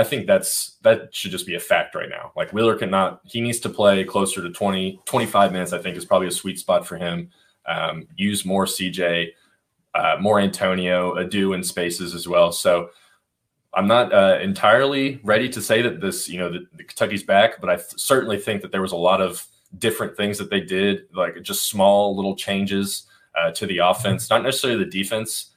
I think that's that should just be a fact right now. Like Wheeler cannot, he needs to play closer to 20, 25 minutes, I think is probably a sweet spot for him. Um, use more CJ, uh, more Antonio, Adou in spaces as well. So I'm not uh, entirely ready to say that this, you know, the, the Kentucky's back, but I th- certainly think that there was a lot of different things that they did, like just small little changes uh, to the offense, not necessarily the defense.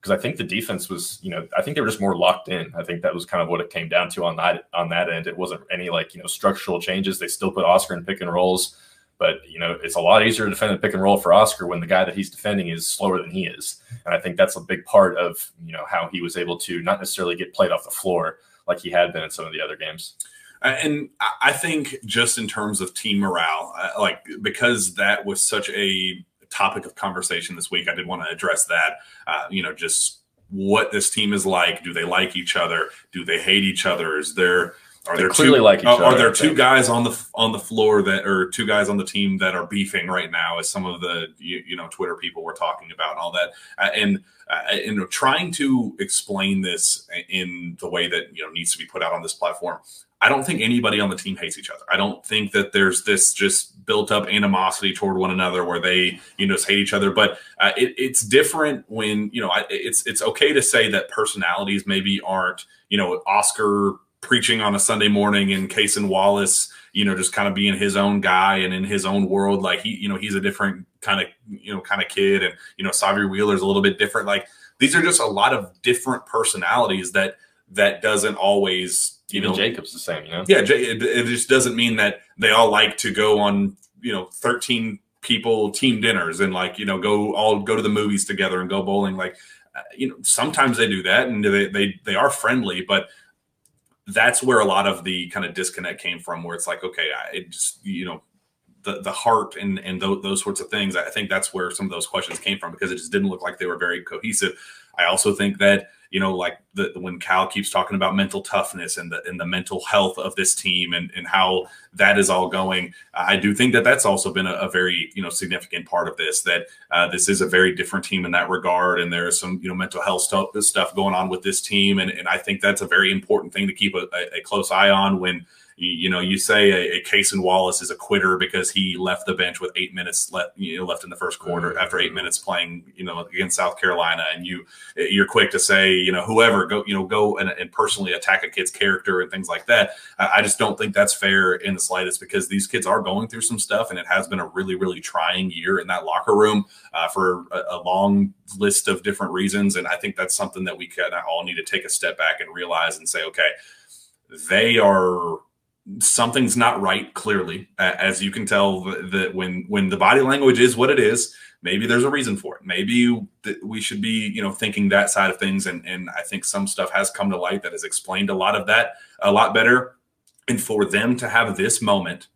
Because I think the defense was, you know, I think they were just more locked in. I think that was kind of what it came down to on that on that end. It wasn't any like you know structural changes. They still put Oscar in pick and rolls, but you know it's a lot easier to defend a pick and roll for Oscar when the guy that he's defending is slower than he is. And I think that's a big part of you know how he was able to not necessarily get played off the floor like he had been in some of the other games. And I- think just in terms of team morale, like because that was such a topic of conversation this week, I did want to address that. Uh, you know, just what this team is like. Do they like each other? Do they hate each other? Is there are They there clearly two, like each are, are there two guys on the on the floor that or two guys on the team that are beefing right now? As some of the you, you know Twitter people were talking about and all that, uh, and uh, you know trying to explain this in the way that you know needs to be put out on this platform. I don't think anybody on the team hates each other. I don't think that there's this just built up animosity toward one another where they, you know, just hate each other. But uh, it, it's different when, you know, I, it's it's okay to say that personalities maybe aren't, you know, Oscar preaching on a Sunday morning and Cason Wallace, you know, just kind of being his own guy and in his own world. Like he, you know, he's a different kind of, you know, kind of kid. And, you know, Sahvir Wheeler's a little bit different. Like these are just a lot of different personalities that that doesn't always Even know Jacob's the same, you know. yeah it, it just doesn't mean that they all like to go on you know 13 people team dinners and like you know go all go to the movies together and go bowling like uh, you know sometimes they do that and they they, they are friendly but that's where a lot of the kind of disconnect came from where it's like okay I it just you know the the heart and and those, those sorts of things i think that's where some of those questions came from because it just didn't look like they were very cohesive I also think that you know, like the when Cal keeps talking about mental toughness and the and the mental health of this team and and how that is all going, I do think that that's also been a, a very you know significant part of this. That uh, this is a very different team in that regard, and there is some you know mental health stuff stuff going on with this team, and and I think that's a very important thing to keep a, a close eye on when you, you know, you say a, a Cason Wallace is a quitter because he left the bench with eight minutes left, you know, left in the first quarter after eight minutes playing, you know, against South Carolina, and you you're quick to say, you know, whoever go, you know, go and, and personally attack a kid's character and things like that. I, I just don't think that's fair in the slightest because these kids are going through some stuff, and it has been a really, really trying year in that locker room uh, for a, a long list of different reasons, and I think that's something that we kind of all need to take a step back and realize and say, okay, they are something's not right clearly as you can tell that when when the body language is what it is maybe there's a reason for it. Maybe we should be you know thinking that side of things and and i think some stuff has come to light that has explained a lot of that a lot better. And for them to have this moment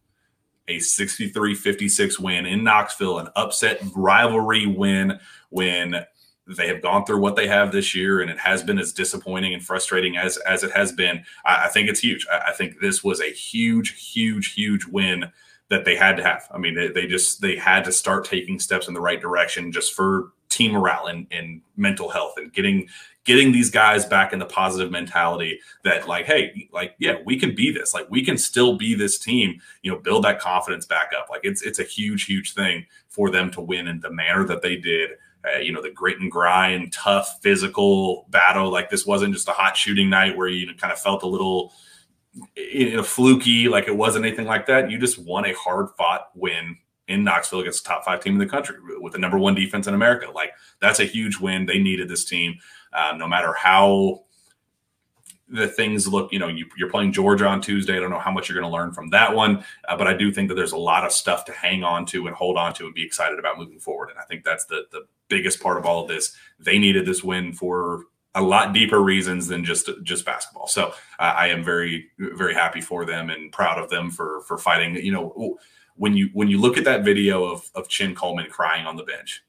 a 63-56 win in knoxville an upset rivalry win when they have gone through what they have this year, and it has been as disappointing and frustrating as as it has been. I, I think it's huge. I, I, think this was a huge, huge, huge win that they had to have. I mean, they, they, just they had to start taking steps in the right direction just for team morale and, and mental health and getting getting these guys back in the positive mentality that like hey like yeah we can be this like we can still be this team you know build that confidence back up like it's it's a huge huge thing for them to win in the manner that they did uh, you know, the grit and grind, tough physical battle. Like this wasn't just a hot shooting night where you kind of felt a little you know, fluky, like it wasn't anything like that. You just won a hard fought win in Knoxville against the top five team in the country with the number one defense in America. Like that's a huge win. They needed this team, uh, no matter how the things look, you know, you, are playing Georgia on Tuesday. I don't know how much you're going to learn from that one, uh, but I do think that there's a lot of stuff to hang on to and hold on to and be excited about moving forward. And I think that's the the biggest part of all of this. They needed this win for a lot deeper reasons than just just basketball. So uh, I am very very happy for them and proud of them for for fighting. You know, when you when you look at that video of of Chin Coleman crying on the bench,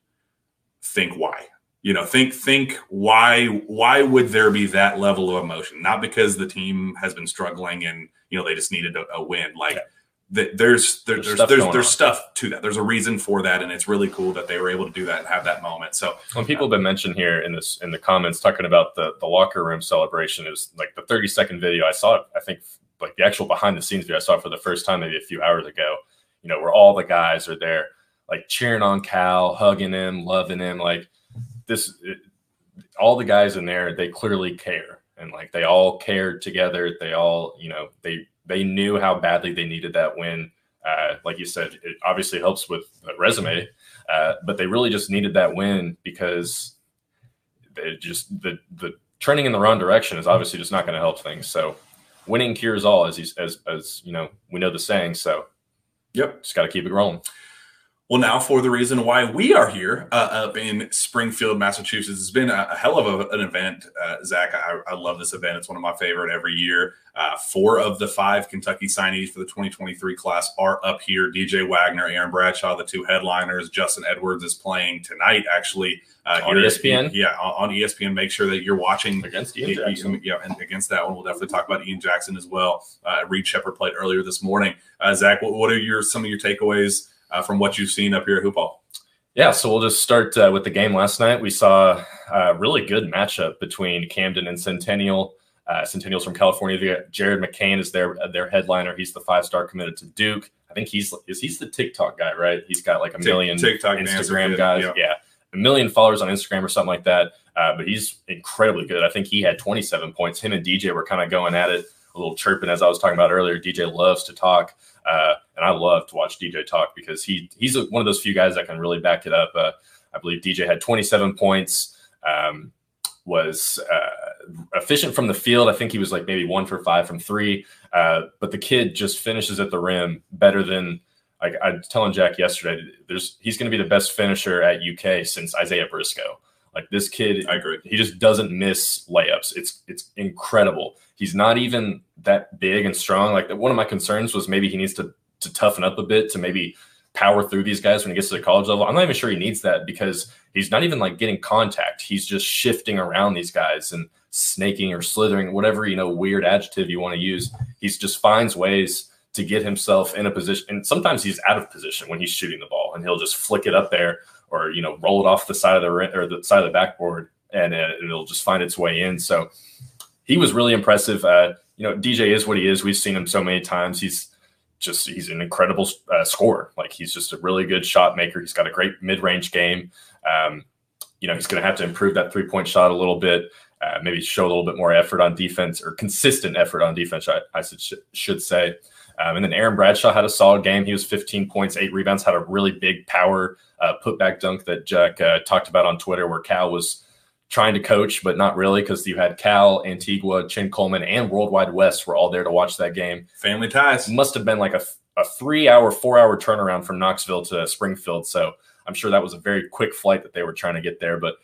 think why you know think think why why would there be that level of emotion not because the team has been struggling and you know they just needed a, a win like yeah. There's there, there's there's stuff, there's, there's stuff to that. There's a reason for that and it's really cool that they were able to do that and have that moment. So when people have been mentioned here in this in the comments talking about the the locker room celebration is like the 30 second video i saw i think like the actual behind the scenes video i saw for the first time maybe a few hours ago you know where all the guys are there like cheering on cal hugging him loving him like this it, all the guys in there they clearly care and like they all cared together they all you know they they knew how badly they needed that win. Uh, like you said it obviously helps with resume uh, but they really just needed that win because it just the the trending in the wrong direction is obviously just not going to help things. So winning cures all as as as you know we know the saying so yep. just got to keep it rolling well, now for the reason why we are here uh, up in Springfield, Massachusetts. It's been a, a hell of a, an event, uh, Zach. I, I, love this event. It's one of my favorite every year. Uh, four of the five Kentucky signees for the 2023 class are up here. DJ Wagner, Aaron Bradshaw, the two headliners. Justin Edwards is playing tonight, actually. Uh, on ESPN? Yeah, on, on, ESPN. Make sure that you're watching. Against Ian Jackson. Yeah, and against that one. We'll definitely talk about Ian Jackson as well. Uh, Reed Sheppard played earlier this morning. Uh, Zach, what, what, are your some of your takeaways – uh, from what you've seen up here at Hoop Hall? Yeah, so we'll just start uh, with the game last night. We saw a really good matchup between Camden and Centennial. Uh, Centennial's from California. Jared McCain is their their headliner. He's the five star committed to Duke. I think he's is he's the TikTok guy, right? He's got like a million TikTok Instagram guys. Yeah. yeah. a million followers on Instagram or something like that. Uh, but he's incredibly good. I think he had 27 points. Him and DJ were kind of going at it, a little chirping as I was talking about earlier. DJ loves to talk. Uh, and I love to watch DJ talk because he he's one of those few guys that can really back it up. Uh, I believe DJ had 27 points, um, was uh, efficient from the field. I think he was like maybe one for five from three, uh, but the kid just finishes at the rim better than. Like I was telling Jack yesterday, there's he's going to be the best finisher at UK since Isaiah Briscoe. Like this kid, I agree. He just doesn't miss layups. It's it's incredible. He's not even that big and strong. Like one of my concerns was maybe he needs to to toughen up a bit to maybe power through these guys when he gets to the college level. I'm not even sure he needs that because he's not even like getting contact. He's just shifting around these guys and snaking or slithering, whatever you know, weird adjective you want to use. He just finds ways to get himself in a position. And sometimes he's out of position when he's shooting the ball, and he'll just flick it up there or you know roll it off the side of the or the side of the backboard, and it'll just find its way in. So he was really impressive. Uh, you know, DJ is what he is. We've seen him so many times. He's just he's an incredible uh, scorer. Like he's just a really good shot maker. He's got a great mid range game. Um, you know, he's going to have to improve that three point shot a little bit. Uh, maybe show a little bit more effort on defense or consistent effort on defense. I, I should, should say. Um, and then Aaron Bradshaw had a solid game. He was 15 points, eight rebounds, had a really big power uh, putback dunk that Jack uh, talked about on Twitter, where Cal was trying to coach, but not really because you had Cal, Antigua, Chin Coleman, and World Wide Wes were all there to watch that game. Family ties. Must have been like a, a three hour, four hour turnaround from Knoxville to Springfield. So I'm sure that was a very quick flight that they were trying to get there. But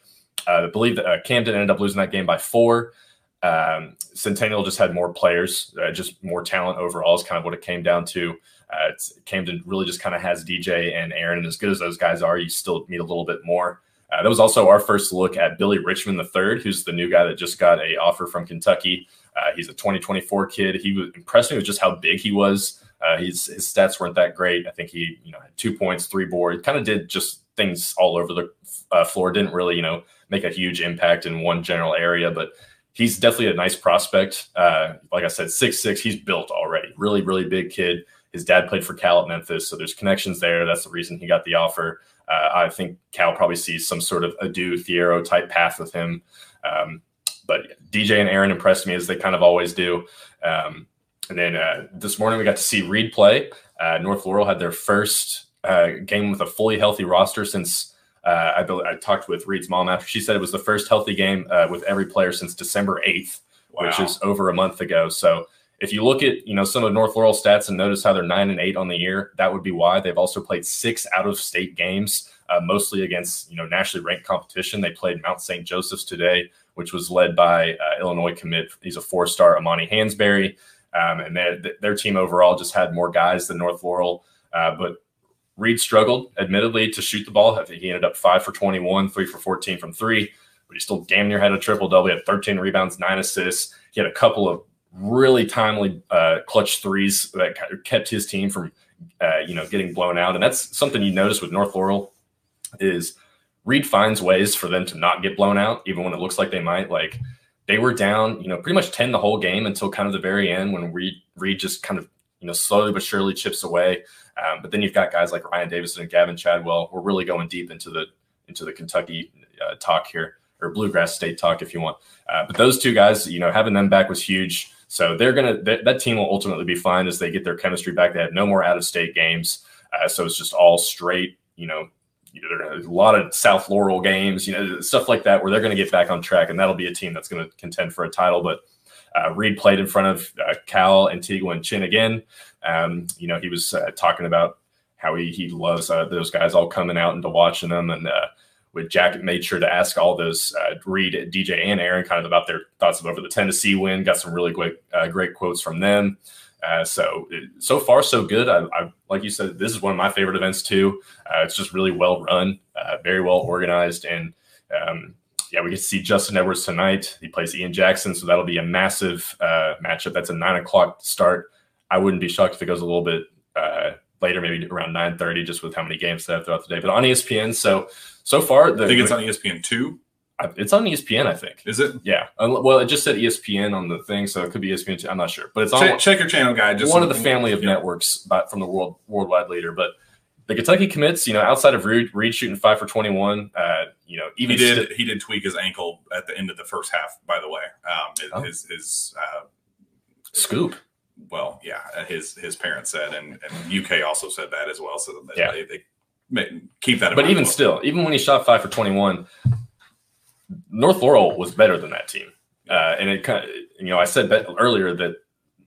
uh, I believe that uh, Camden ended up losing that game by four. Um, Centennial just had more players, uh, just more talent overall is kind of what it came down to. Uh, Camden really just kind of has DJ and Aaron, and as good as those guys are, you still need a little bit more. Uh, that was also our first look at Billy Richmond III, who's the new guy that just got a offer from Kentucky. Uh, he's a 2024 kid. He was impressed me with just how big he was. Uh, his stats weren't that great. I think he you know had two points, three boards. Kind of did just things all over the uh, floor. Didn't really you know make a huge impact in one general area, but he's definitely a nice prospect. Uh, like I said, six six. He's built already. Really really big kid. His dad played for Cal at Memphis, so there's connections there. That's the reason he got the offer. Uh, I think Cal probably sees some sort of Adou Thiero type path with him. Um, but DJ and Aaron impressed me as they kind of always do. Um, and then uh, this morning we got to see Reed play. Uh, North Laurel had their first uh, game with a fully healthy roster since uh, I, I, talked with Reed's mom after she said it was the first healthy game uh, with every player since December 8th, wow. which is over a month ago. So if you look at you know some of North Laurel stats and notice how they're nine and eight on the year, that would be why they've also played six out of state games, uh, mostly against you know nationally ranked competition. They played Mount St. Joseph's today, which was led by uh, Illinois commit. He's a four star Amani Hansberry, um, and their their team overall just had more guys than North Laurel, uh, but. Reed struggled, admittedly, to shoot the ball. I think he ended up five for 21, three for 14 from three, but he still damn near had a triple double. He had 13 rebounds, nine assists. He had a couple of really timely uh, clutch threes that kept his team from uh, you know getting blown out. And that's something you notice with North Laurel is Reed finds ways for them to not get blown out, even when it looks like they might. Like they were down, you know, pretty much ten the whole game until kind of the very end when Reed Reed just kind of you know slowly but surely chips away. Um, but then you've got guys like Ryan Davison and Gavin Chadwell. We're really going deep into the into the Kentucky uh, talk here or Bluegrass State talk if you want. Uh, but those two guys, you know, having them back was huge. So they're gonna that, that team will ultimately be fine as they get their chemistry back. They have no more out of state games, uh, so it's just all straight. You know, you know, a lot of South Laurel games, you know, stuff like that, where they're going to get back on track, and that'll be a team that's going to contend for a title. But uh, Reed played in front of uh, Cal, Antigua, and Chin again. Um, you know, he was uh, talking about how he he loves uh, those guys all coming out and to watching them, and uh, with Jack made sure to ask all those uh, Reed, DJ, and Aaron kind of about their thoughts over the Tennessee win. Got some really great great quotes from them. So so far so good. I, I, like you said, this is one of my favorite events too. It's just really well run, very well organized, and um, yeah, we get to see Justin Edwards tonight. He plays Ian Jackson, so that'll be a massive uh, matchup. That's a nine o'clock start. I wouldn't be shocked if it goes a little bit later, maybe around nine thirty, just with how many games they have throughout the day. But on ESPN, so so far, the, I think it's on ESPN two. It's on ESPN, I think. Is it? Yeah. Well, it just said ESPN on the thing, so it could be ESPN. Two. I'm not sure, but it's on. Check, check your channel guide. Just one of the family of networks from the world worldwide leader. But the Kentucky commits, you know, outside of Reed, Reed shooting five for 21, uh, you know, even he did st- he did tweak his ankle at the end of the first half. By the way, um, his, oh. his, his uh, scoop. Well, yeah, his his parents said, and, and UK also said that as well. So yeah. they, they keep that. but even still, even when he shot five for twenty-one, North Laurel was better than that team. Uh, and it kind of, you know, I said earlier that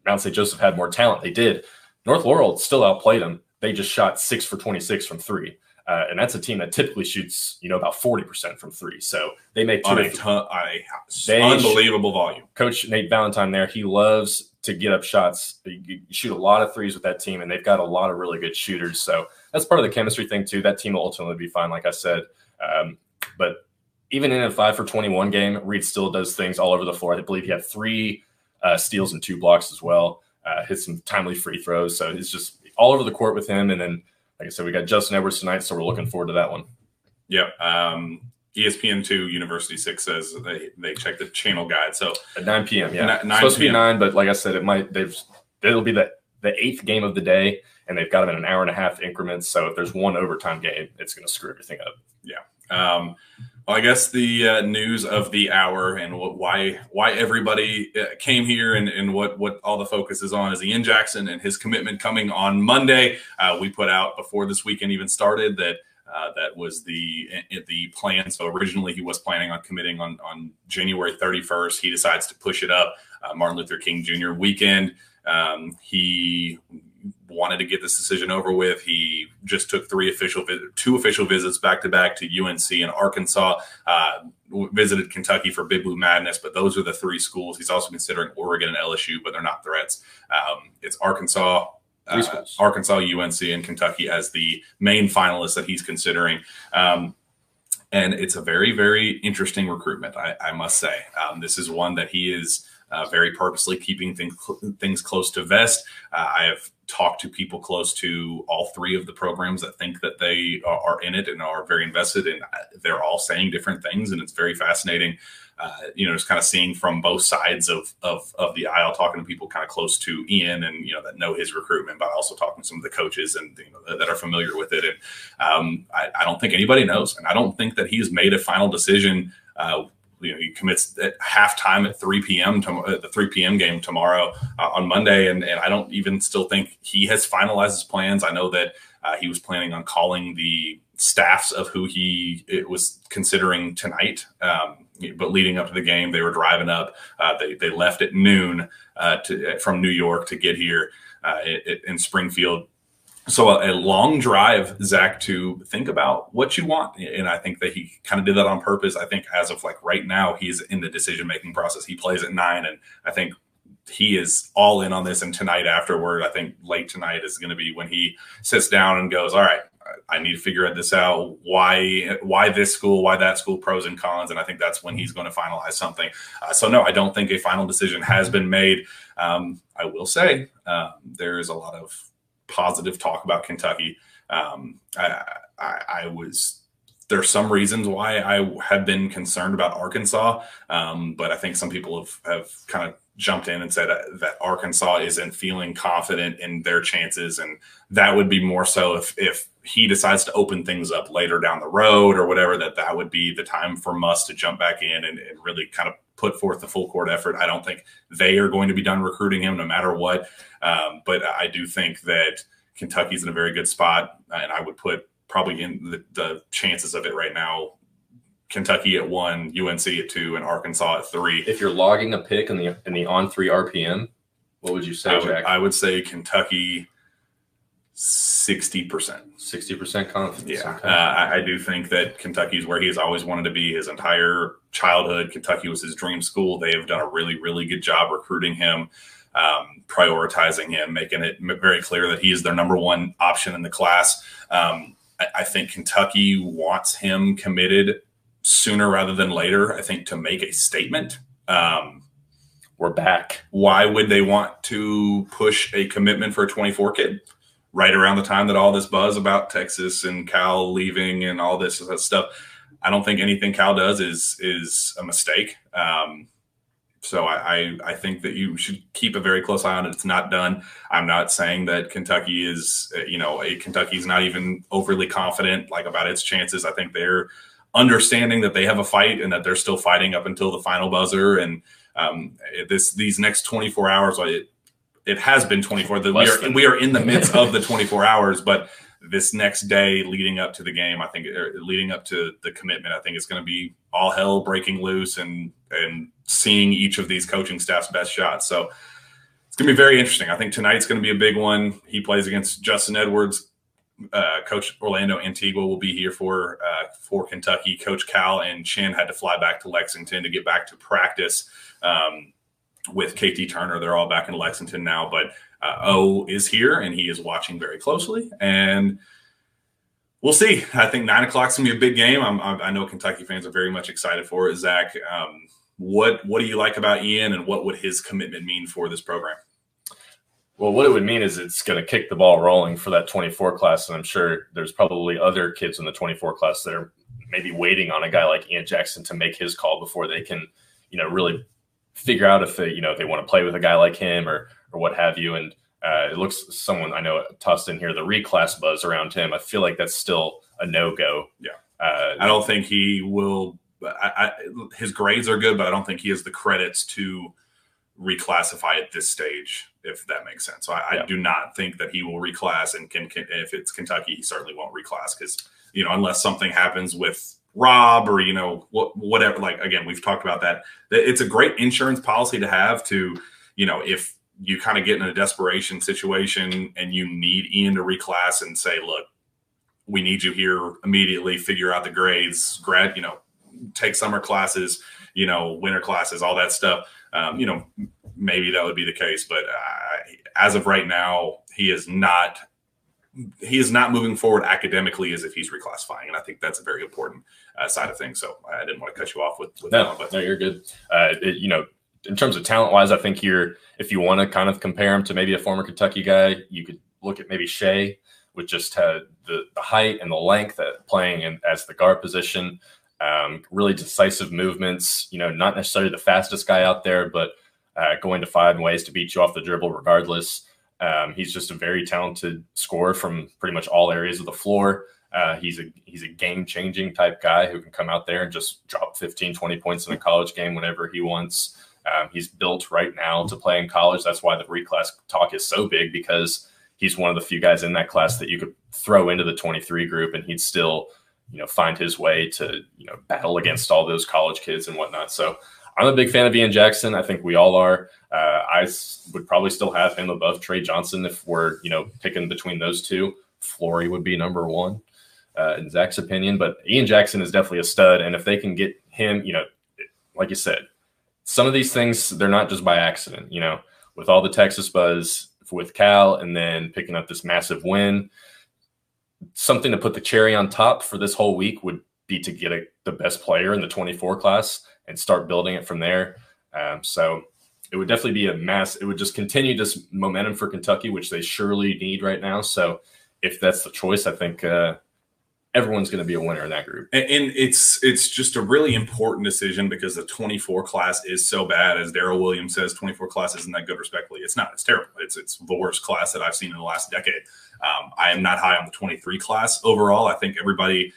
Mount St. Joseph had more talent. They did. North Laurel still outplayed them. They just shot six for twenty-six from three. Uh, and that's a team that typically shoots, you know, about forty percent from three. So they make on a ton, a unbelievable volume. Coach Nate Valentine there, he loves to get up shots. You, shoot a lot of threes with that team, and they've got a lot of really good shooters. So that's part of the chemistry thing too. That team will ultimately be fine, like I said. Um, but even in a five for 21 game, Reed still does things all over the floor. I believe he had three uh, steals and two blocks as well. Uh, hit some timely free throws. So it's just all over the court with him. And then, like I said, we got Justin Edwards tonight. So we're looking forward to that one. Yep. Um, ESPN two University six says they they check the channel guide. So at 9 p.m. Yeah, N- 9 supposed to be nine, but like I said, it might they've it'll be the the eighth game of the day, and they've got them in an hour and a half increments. So if there's one overtime game, it's going to screw everything up. Yeah. Um, well, I guess the uh, news of the hour and what, why why everybody uh, came here and, and what what all the focus is on is Ian Jackson and his commitment coming on Monday. Uh, we put out before this weekend even started that uh, that was the the plan. So originally he was planning on committing on on January 31st. He decides to push it up. Uh, Martin Luther King Jr. weekend. Um, he wanted to get this decision over with. He just took three official, two official visits back to back to UNC and Arkansas. Uh, visited Kentucky for Big Blue Madness, but those are the three schools. He's also considering Oregon and LSU, but they're not threats. Um, it's Arkansas. Uh. Arkansas, UNC, and Kentucky as the main finalists that he's considering. Um, and it's a very, very interesting recruitment, I, I must say. Um, this is one that he is uh, very purposely keeping things, things close to vest. Uh, I have talked to people close to all three of the programs that think that they are, in it and are very invested, and uh, they're all saying different things, and it's very fascinating. Uh, you know, just kind of seeing from both sides of, of of the aisle, talking to people kind of close to Ian and you know that know his recruitment, but also talking to some of the coaches and you know that, that are familiar with it. And um, I, I don't think anybody knows, and I don't think that he's made a final decision. Uh, you know, he commits at halftime at 3 p.m. To, at the 3 p.m. game tomorrow uh, on Monday, and, and I don't even still think he has finalized his plans. I know that uh, he was planning on calling the staffs of who he was considering tonight. Um, but leading up to the game, they were driving up. Uh, they they left at noon uh, to from New York to get here uh, in Springfield so a, a long drive zach to think about what you want and i think that he kind of did that on purpose i think as of like right now he's in the decision making process he plays at nine and i think he is all in on this and tonight afterward i think late tonight is going to be when he sits down and goes all right I need to figure this out. Why, why this school? Why that school? Pros and cons, and I think that's when he's going to finalize something. Uh, so no, I don't think a final decision has been made. Um, I will say um, there is a lot of positive talk about Kentucky. Um, I, I, I was there's some reasons why I have been concerned about Arkansas, um, but I think some people have have kind of jumped in and said that Arkansas isn't feeling confident in their chances, and that would be more so if if he decides to open things up later down the road or whatever. That that would be the time for Muss to jump back in and, and really kind of put forth the full court effort. I don't think they are going to be done recruiting him no matter what, um, but I do think that Kentucky's in a very good spot, and I would put probably in the, the chances of it right now. Kentucky at one, UNC at two, and Arkansas at three. If you're logging a pick in the in the On3 RPM, what would you say, I would, Jack? I would say Kentucky sixty percent. Sixty percent confidence. Yeah, Okay. uh, I, I do think that Kentucky is where he's always wanted to be his entire childhood. Kentucky was his dream school. They have done a really, really good job recruiting him, um, prioritizing him, making it very clear that he is their number one option in the class. Um, I, I think Kentucky wants him committed sooner rather than later. I think to make a statement. Um, We're back. why would they want to push a commitment for a 24 kid right around the time that all this buzz about Texas and Cal leaving and all this stuff? I don't think anything Cal does is is a mistake. Um, so I, I I think that you should keep a very close eye on it. It's not done. I'm not saying that Kentucky is uh, you know a Kentucky's not even overly confident like about its chances. I think they're understanding that they have a fight and that they're still fighting up until the final buzzer and um, this these next 24 hours it, it has been 24 the, we are we are in the midst of the 24 hours but this next day leading up to the game i think er, leading up to the commitment i think it's going to be all hell breaking loose and and seeing each of these coaching staff's best shots. So it's going to be very interesting. I think tonight's going to be a big one. He plays against justin edwards. Uh, Coach Orlando Antigua will be here for uh, for Kentucky. Coach Cal and Chin had to fly back to Lexington to get back to practice. Um, with KT Turner. They're all back in Lexington now, but uh, O is here and he is watching very closely. And we'll see. I think nine o'clock's gonna be a big game. I'm, i know Kentucky fans are very much excited for it. Zach, um, what what do you like about Ian, and what would his commitment mean for this program? Well, what it would mean is it's going to kick the ball rolling for that 24 class, and I'm sure there's probably other kids in the 24 class that are maybe waiting on a guy like Ian Jackson to make his call before they can, you know, really figure out if they, you know, they want to play with a guy like him or or what have you. And uh, it looks someone I know tossed in here the reclass buzz around him. I feel like that's still a no go. Yeah, uh, I don't think he will. I, I, his grades are good, but I don't think he has the credits to reclassify at this stage, if that makes sense. So I, yeah. I do not think that he will reclass, and can, can if it's Kentucky, he certainly won't reclass because you know unless something happens with Rob or you know what whatever. Like again, we've talked about that. It's a great insurance policy to have to you know if you kind of get in a desperation situation and you need Ian to reclass and say, look, we need you here immediately, figure out the grades, grad, you know, take summer classes, you know, winter classes, all that stuff. Um, you know, maybe that would be the case, but uh, as of right now, he is not he is not moving forward academically as if he's reclassifying, and I think that's very important uh, side of things. So I didn't want to cut you off with, with no, that one, but no, you're good. Uh, it, you know, in terms of talent wise, I think you're if you want to kind of compare him to maybe a former Kentucky guy, you could look at maybe Shai, which just had the, the height and the length at playing in, as the guard position. Um, really decisive movements. You know, not necessarily the fastest guy out there, but uh, going to find ways to beat you off the dribble regardless. Um, he's just a very talented scorer from pretty much all areas of the floor. Uh, he's a he's a game changing type guy who can come out there and just drop 15, 20 points in a college game whenever he wants. Um, he's built right now to play in college. That's why the reclass talk is so big because he's one of the few guys in that class that you could throw into the 23 group and he'd still, you know, find his way to, you know, battle against all those college kids and whatnot. So I'm a big fan of Ian Jackson. I think we all are. Uh, I would probably still have him above Trey Johnson if we're, you know, picking between those two. Flory would be number one, uh, in Zach's opinion. But Ian Jackson is definitely a stud. And if they can get him, you know, like you said, some of these things they're not just by accident. You know, with all the Texas buzz with Cal, and then picking up this massive win, something to put the cherry on top for this whole week would be to get a, the best player in the 24 class and start building it from there. Um, so it would definitely be a mass. It would just continue this momentum for Kentucky, which they surely need right now. So if that's the choice, I think uh, everyone's going to be a winner in that group. And, and, it's it's just a really important decision because the 24 class is so bad. As Daryl Williams says, 24 class isn't that good. Respectfully, it's not. It's terrible. It's it's the worst class that I've seen in the last decade. Um, I am not high on the 23 class overall. I think everybody,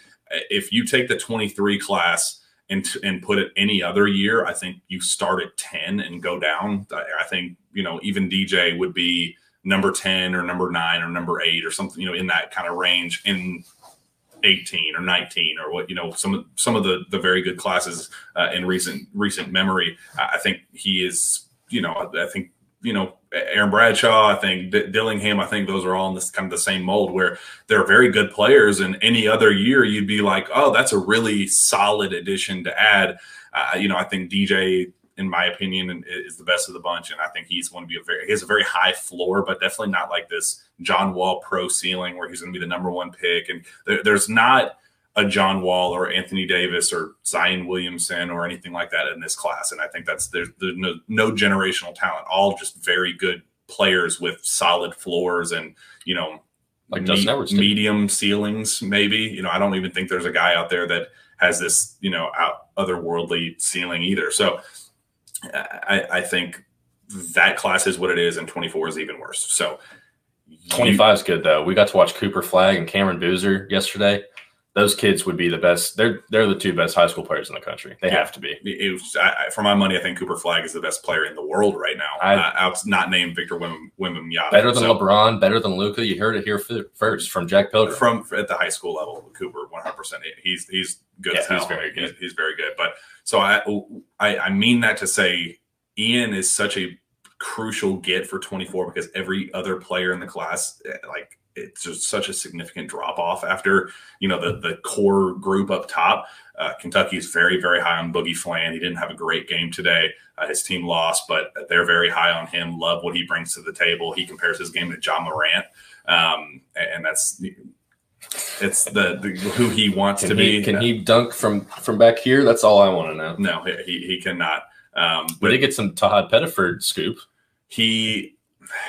if you take the 23 class and and put it any other year, I think you start at 10 and go down. I, I think you know even DJ would be number 10 or number 9 or number 8 or something you know in that kind of range in 18 or 19 or what you know some of some of the the very good classes uh, in recent recent memory. I think he is you know i think you know aaron bradshaw i think D- dillingham i think those are all in this kind of the same mold where they're very good players. And any other year you'd be like oh that's a really solid addition to add. Uh, you know i think dj in my opinion, is the best of the bunch. And I think he's going to be a very, he has a very high floor, but definitely not like this John Wall pro ceiling where he's going to be the number one pick. And there, there's not a John Wall or Anthony Davis or Zion Williamson or anything like that in this class. And I think that's, there's, there's no, no generational talent, all just very good players with solid floors and, you know, like me- medium ceilings, maybe. You know, I don't even think there's a guy out there that has this, you know, out otherworldly ceiling either. So I, I think that class is what it is, and 24 is even worse. So 25 is good though. We got to watch Cooper Flagg and Cameron Boozer yesterday. Those kids would be the best. They're they're the two best high school players in the country. They yeah. have to be. Was, I, for my money, I think Cooper Flagg is the best player in the world right now. I, uh, not named Victor Wembanyama. Better than so, LeBron. Better than Luka. You heard it here first from Jack Pilgrim. From at the high school level, Cooper 100. percent He's he's good. Yeah, he's very good. He's, he's very good. But so I, I, I mean that to say Ian is such a crucial get for 24 because every other player in the class, eh, like it's just such a significant drop off after you know the the core group up top. Uh, Kentucky is very very high on Boogie Fland. He didn't have a great game today. Uh, his team lost, but they're very high on him. Love what he brings to the table. He compares his game to Ja Morant, um, and that's it's the, the who he wants Can to he, be. can he dunk from from back here? That's all I want to know. No, he he cannot. Um, but did get some Tahaad Pettiford scoop. he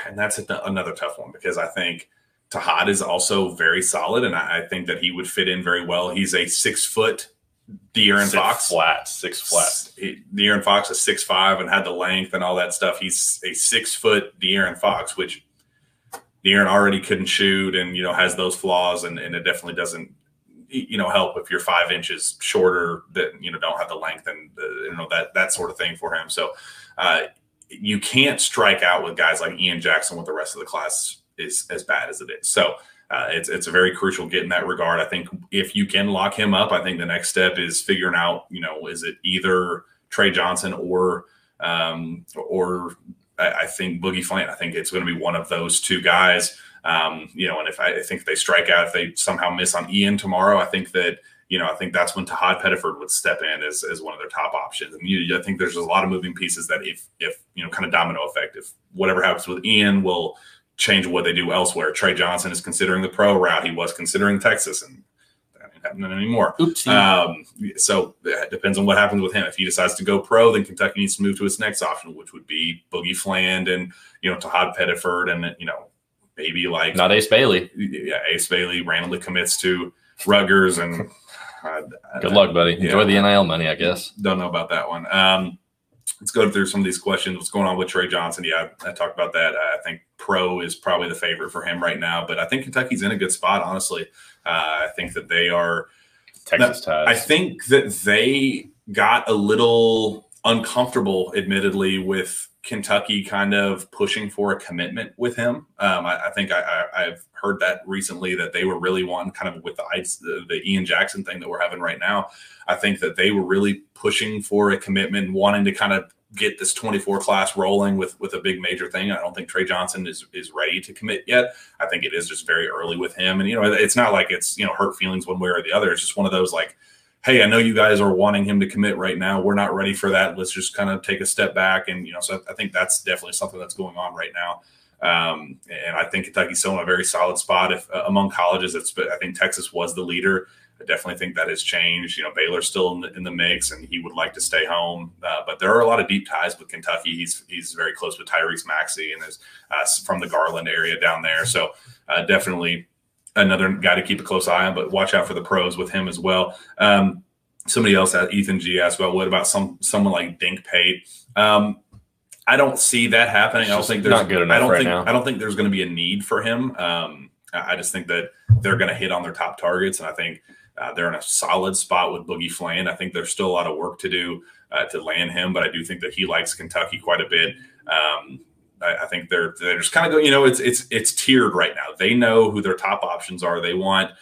and that's a, another tough one because I think Tahaad is also very solid, and I, I think that he would fit in very well. He's a six foot De'Aaron Six Fox. flat, six flat. He, De'Aaron Fox is six five and had the length and all that stuff. He's a six foot De'Aaron Fox, which De'Aaron already couldn't shoot, and you know has those flaws, and, and it definitely doesn't you know help if you're five inches shorter that you know don't have the length and uh, you know that that sort of thing for him. So uh, you can't strike out with guys like Ian Jackson with the rest of the class is as bad as it is. So. Uh, it's it's a very crucial get in that regard. I think if you can lock him up, I think the next step is figuring out, you know, is it either Trey Johnson or um, or I, I think Boogie Fland. I think it's going to be one of those two guys. Um, you know, and if I, I think they strike out, if they somehow miss on Ian tomorrow, I think that you know, I think that's when Tahaad Pettiford would step in as, as one of their top options. And you, I think there's a lot of moving pieces that if if you know, kind of domino effect. If whatever happens with Ian will change what they do elsewhere. Trey Johnson is considering the pro route. He was considering Texas, and that ain't happening anymore. Oopsie. Um, so it depends on what happens with him. If he decides to go pro, then Kentucky needs to move to its next option, which would be Boogie Fland and you know Tahaad Pettiford, and you know maybe like Not Ace Bailey. yeah, Ace Bailey randomly commits to Rutgers, and I, I- Good luck, buddy. Enjoy Yeah. the NIL money, I guess. don't know about that one. Um, let's go through some of these questions. What's going on with Trey Johnson? Yeah, I, I talked about that. I think pro is probably the favorite for him right now, but I think Kentucky's in a good spot. Honestly, uh, I think that they are. Texas ties. I think that they got a little uncomfortable, admittedly, with Kentucky kind of pushing for a commitment with him. Um, I, I think I, I've heard that recently that they were really wanting kind of with the, the the Ian Jackson thing that we're having right now. I think that they were really pushing for a commitment, wanting to kind of get this 24 class rolling with with a big major thing. I don't think Trey Johnson is is ready to commit yet. I think it is just very early with him, and you know, it's not like it's you know hurt feelings one way or the other. It's just one of those like hey, I know you guys are wanting him to commit right now. We're not ready for that. Let's just kind of take a step back. And, you know, so I think that's definitely something that's going on right now. Um, and I think Kentucky's still in a very solid spot. If uh, among colleges, it's, I think Texas was the leader. I definitely think that has changed. You know, Baylor's still in the, in the mix, and he would like to stay home. Uh, but there are a lot of deep ties with Kentucky. He's he's very close with Tyrese Maxey, and is uh, from the Garland area down there. So uh, definitely another guy to keep a close eye on. But watch out for the pros with him as well. Um, somebody else, Ethan G, asked about what about some someone like Dink Pate. Um, I don't see that happening. I don't think there's not good enough I don't right think now. I don't think there's going to be a need for him. Um, I I just think that they're going to hit on their top targets, and I think uh, they're in a solid spot with Boogie Fland. I think there's still a lot of work to do uh, to land him, but I do think that he likes Kentucky quite a bit. Um, I, I think they're they're just kind of go. You know, it's it's it's tiered right now. They know who their top options are. They want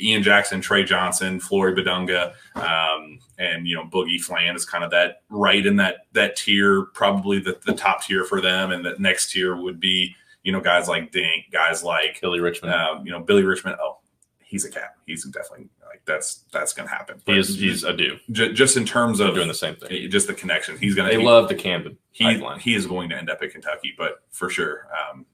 Ian Jackson, Trey Johnson, Flory Bidunga, um, and you know Boogie Fland is kind of that right in that that tier, probably the, the top tier for them, and the next tier would be you know guys like Dink, guys like Billy Richmond. um, you know Billy Richmond. Oh, he's a cat. He's definitely that's that's going to happen. he is he's a do. Ju- just in terms They're of doing the same thing. just the connection. He's going to. They to love the Camden he pipeline. he is going to end up at Kentucky, but for sure. Um,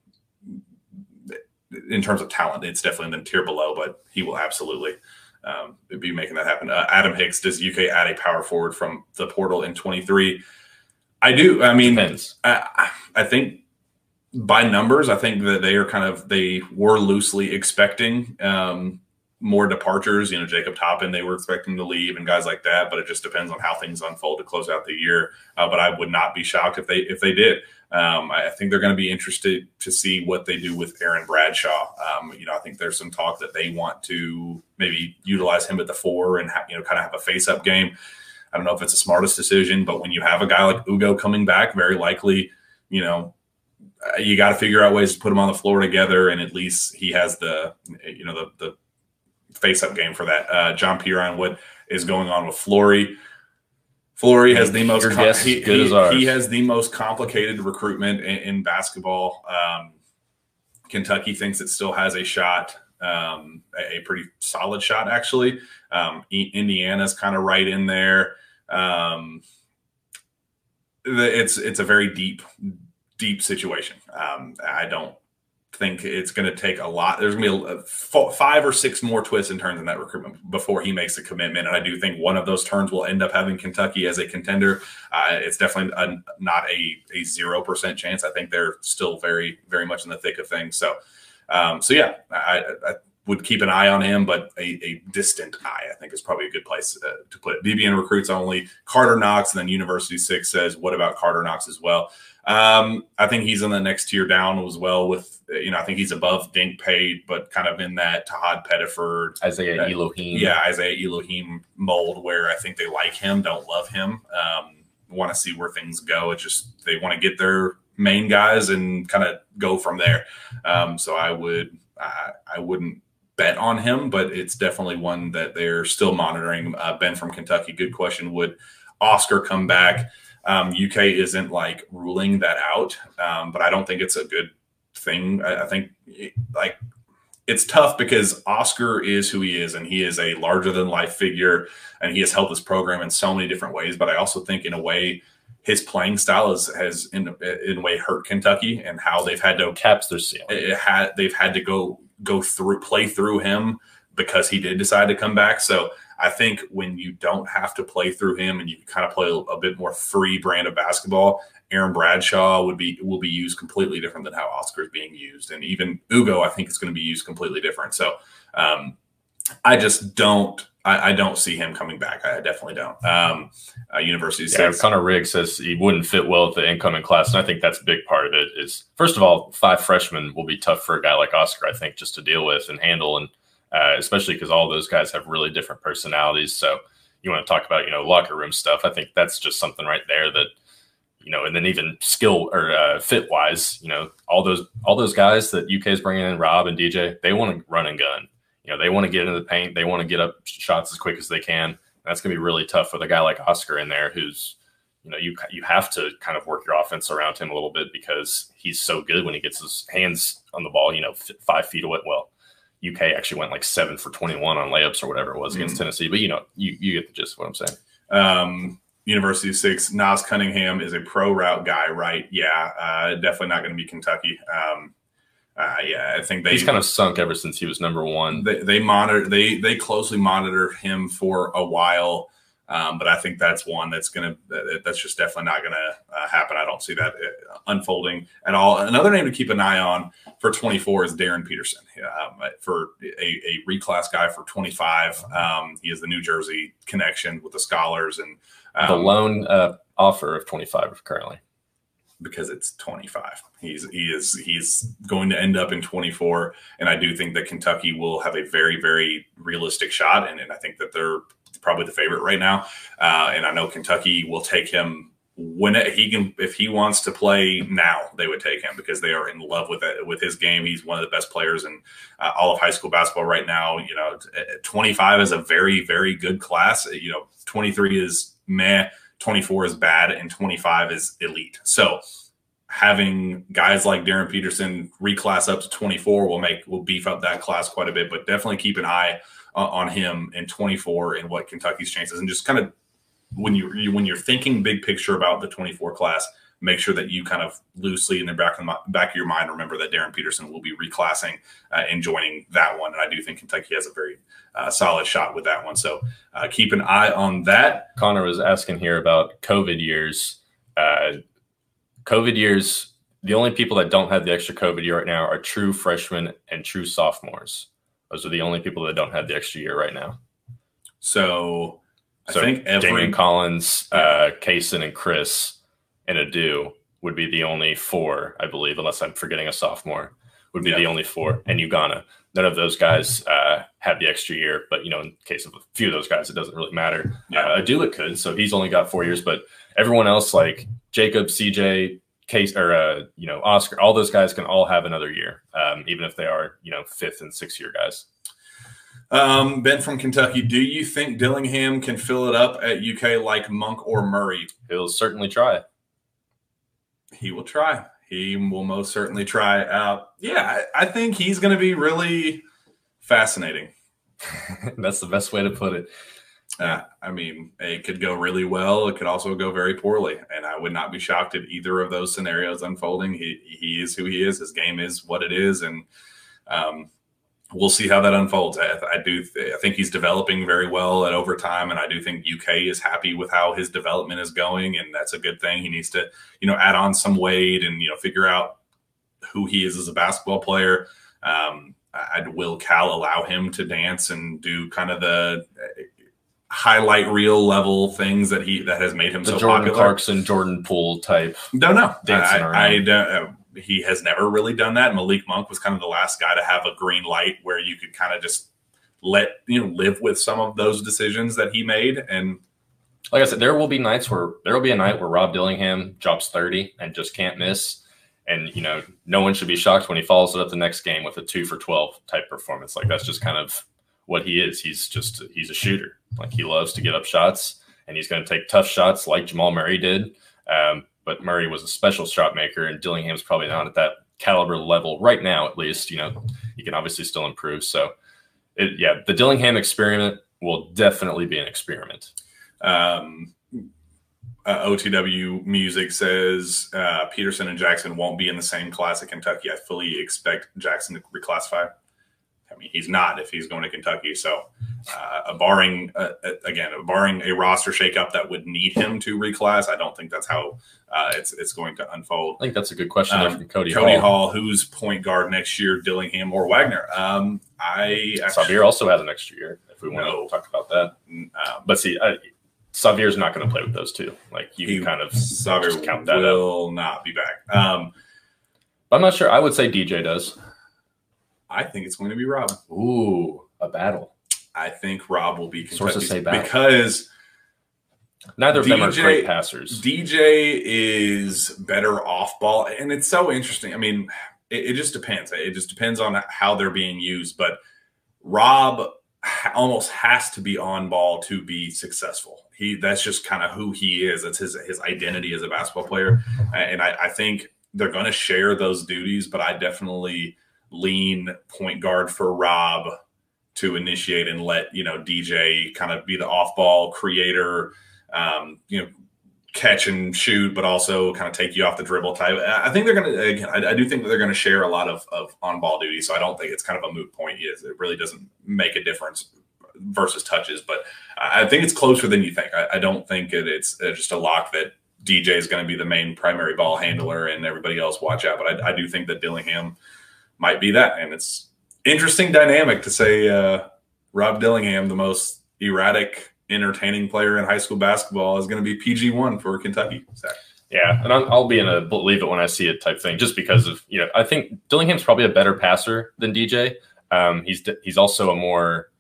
in terms of talent, it's definitely in the tier below, but he will absolutely um, be making that happen. Uh, Adam Hicks does UK add a power forward from the portal in 23? I do. I mean, Depends. I, I think by numbers, I think that they are kind of they were loosely expecting um, more departures. You know, Jacob Toppin, they were expecting to leave, and guys like that. But it just depends on how things unfold to close out the year. Uh, but I would not be shocked if they if they did. Um, I, I think they're going to be interested to see what they do with Aaron Bradshaw. Um, you know, I think there's some talk that they want to maybe utilize him at the four and ha- you know kind of have a face up game. I don't know if it's the smartest decision, but when you have a guy like Ugo coming back, very likely, you know, uh, you got to figure out ways to put him on the floor together, and at least he has the, you know, the the face up game for that. Uh, John Piron, what is going on with Flory? Flory has the most com- he, good he- he has the most complicated recruitment in, in basketball. Um, Kentucky thinks it still has a shot, um, a, a pretty solid shot actually. Um, Indiana's kind of right in there. Um, the- it's it's a very deep deep situation. Um, I don't think it's going to take a lot. There's going to be a, f- five or six more twists and turns in that recruitment before he makes a commitment. And I do think one of those turns will end up having Kentucky as a contender. Uh, it's definitely a, not a a zero percent chance. I think they're still very very much in the thick of things. So, um, so yeah, I, I would keep an eye on him, but a, a distant eye, I think, is probably a good place uh, to put it. BBN recruits only. Carter Knox, and then University Six says, "What about Carter Knox as well?" Um, I think he's in the next tier down as well. With you know, I think he's above Dink Pate, but kind of in that Tahaad Pettiford, Isaiah Uh, Elohim. yeah, Isaiah Elohim mold, where I think they like him, don't love him, um, want to see where things go. It's just they want to get their main guys and kind of go from there. Um, so I would, I, I wouldn't bet on him, but it's definitely one that they're still monitoring. Uh, ben from Kentucky, good question. Would Oscar come back? Um, UK isn't like ruling that out, um, but I don't think it's a good thing. I, I think like it's tough because Oscar is who he is, and he is a larger than life figure, and he has helped this program in so many different ways. But I also think, in a way, his playing style is, has in in a way hurt Kentucky and how they've had to caps their ceiling. it had they've had to go go through play through him because he did decide to come back. So I think when you don't have to play through him and you kind of play a, bit more free brand of basketball, Aaron Bradshaw would be will be used completely different than how Oscar is being used, and even Ugo I think is going to be used completely different. So um, I just don't. I, I don't see him coming back. I definitely don't. Um, uh, University Yeah. Connor Riggs says he wouldn't fit well with the incoming class, and I think that's a big part of it. Is first of all, five freshmen will be tough for a guy like Oscar, I think, just to deal with and handle, and uh, especially because all those guys have really different personalities. So you want to talk about you know locker room stuff? I think that's just something right there that you know, and then even skill or uh, fit wise, you know, all those all those guys that UK is bringing in, Rob and DJ, they want to run and gun. You know, they want to get into the paint, they want to get up shots as quick as they can. And that's going to be really tough with a guy like Oscar in there, who's you know you you have to kind of work your offense around him a little bit because he's so good when he gets his hands on the ball. You know, five feet away. Well, UK actually went like seven for twenty one on layups or whatever it was against Tennessee, but you know, you you get the gist of what I'm saying. um, University of Six. Naas Cunningham is a pro route guy, right? Yeah, uh, definitely not going to be Kentucky. Um, uh, yeah, I think they He's kind of sunk ever since he was number one. they, they monitor they they closely monitor him for a while. Um, but I think that's one that's gonna that's just definitely not gonna uh, happen. I don't see that uh, unfolding at all. Another name to keep an eye on for 24 is Darryn Peterson. Um, for a, a reclass guy for 25, um, he has the New Jersey connection with the scholars and the um, loan uh, offer of 25 currently. because it's 25. He's he is he's going to end up in 24, and I do think that Kentucky will have a very very realistic shot, and, and I think that they're probably the favorite right now. Uh, and I know Kentucky will take him when it, he can if he wants to play now. They would take him because they are in love with it with his game. He's one of the best players in uh, all of high school basketball right now. You know, 25 is a very very good class. You know, 23 is meh. 24 is bad and 25 is elite. So having guys like Darryn Peterson reclass up to 24 will make will beef up that class quite a bit. But definitely keep an eye uh, on him in 24 and what Kentucky's chances and just kind of when you you- when you're thinking big picture about the 24 class, make sure that you kind of loosely in the back of the back of your mind remember that Darryn Peterson will be reclassing uh, and joining that one. And I do think Kentucky has a very uh, solid shot with that one. So uh, keep an eye on that. Connor was asking here about COVID years. Uh, COVID years, the only people that don't have the extra COVID year right now are true freshmen and true sophomores. Those are the only people that don't have the extra year right now. So I So think every Daimion Collins, uh, Cason, and Chris and Adou would be the only four, I believe, unless I'm forgetting a sophomore, would be Yeah. the only four. And Ugonna, none of those guys uh, have the extra year. But, you know, in case of a few of those guys, it doesn't really matter. Yeah. Uh, could, so he's only got four years. But everyone else, like Jacob, CJ, Case, or, uh, you know, Oscar, all those guys can all have another year, um, even if they are, you know, fifth and sixth year guys. Um, ben from Kentucky, do you think Dillingham can fill it up at UK like Monk or Murray? He'll certainly try. He will try. he will most certainly try. Uh, yeah, I, I think he's going to be really fascinating. That's the best way to put it. Uh, I mean, it could go really well. It could also go very poorly, and I would not be shocked at either of those scenarios unfolding. He he is who he is. His game is what it is, and um, we'll see how that unfolds. I, I do. Th- I think he's developing very well at overtime, and I do think UK is happy with how his development is going, and that's a good thing. He needs to, you know, add on some weight and you know figure out who he is as a basketball player. Um, I, will Cal allow him to dance and do kind of the highlight reel level things that he that has made him the so Jordan popular. Clarkson, Jordan Poole type. Know. Dancing I, I don't. Uh, he has never really done that. Malik Monk was kind of the last guy to have a green light where you could kind of just let you know live with some of those decisions that he made. And Like I said, there will be nights where there will be a night where Rob Dillingham drops 30 and just can't miss. And you know, no one should be shocked when he follows it up the next game with a two for 12 type performance. Like that's just kind of what he is. He's just he's a shooter. Like he loves to get up shots and he's going to take tough shots like Jamal Murray did. Um, but Murray was a special shot maker, and Dillingham's probably not at that caliber level right now. At least, you know, he can obviously still improve. So, it, yeah, the Dillingham experiment will definitely be an experiment. um, uh, OTW Music says uh, Peterson and Jackson won't be in the same class at Kentucky. I fully expect Jackson to reclassify. I mean, he's not if he's going to Kentucky. So, uh, barring uh, again, barring a roster shakeup that would need him to reclass, I don't think that's how uh, it's it's going to unfold. I think that's a good question Um, from Cody, Cody Hall. Hall, who's point guard next year, Dillingham or Wagner? Um, I Sahvir also has an extra year if we want No. to talk about that. um, But see, I, Sahvir's not going to play with those two. Like you he can kind of just count that will not be back. Um, I'm not sure. I would say DJ does. I think it's going to be Rob. Ooh, a battle. I think Rob will be Sources Kentucky's say battle. because Neither of them are great passers. DJ is better off ball, and it's so interesting. I mean, it, it just depends. It just depends on how they're being used. But Rob almost has to be on ball to be successful. He that's just kind of who he is. That's his his identity as a basketball player, and I, I think they're going to share those duties. But I definitely lean point guard for Rob to initiate and let you know DJ kind of be the off ball creator um, you know, catch and shoot, but also kind of take you off the dribble type. I think they're going to, again, I, I do think that they're going to share a lot of, of on ball duty. So I don't think it's kind of a moot point. It really doesn't make a difference versus touches, but I I think it's closer than you think. I, I don't think it, it's uh, just a lock that DJ is going to be the main primary ball handler and everybody else watch out. But I, I do think that Dillingham might be that. And it's interesting dynamic to say uh, Rob Dillingham, the most erratic, entertaining player in high school basketball, is going to be PG one for Kentucky. Yeah, and I'm, I'll be in a believe it when I see it type thing, just because of you know I think Dillingham's probably a better passer than DJ. Um, he's he's also a more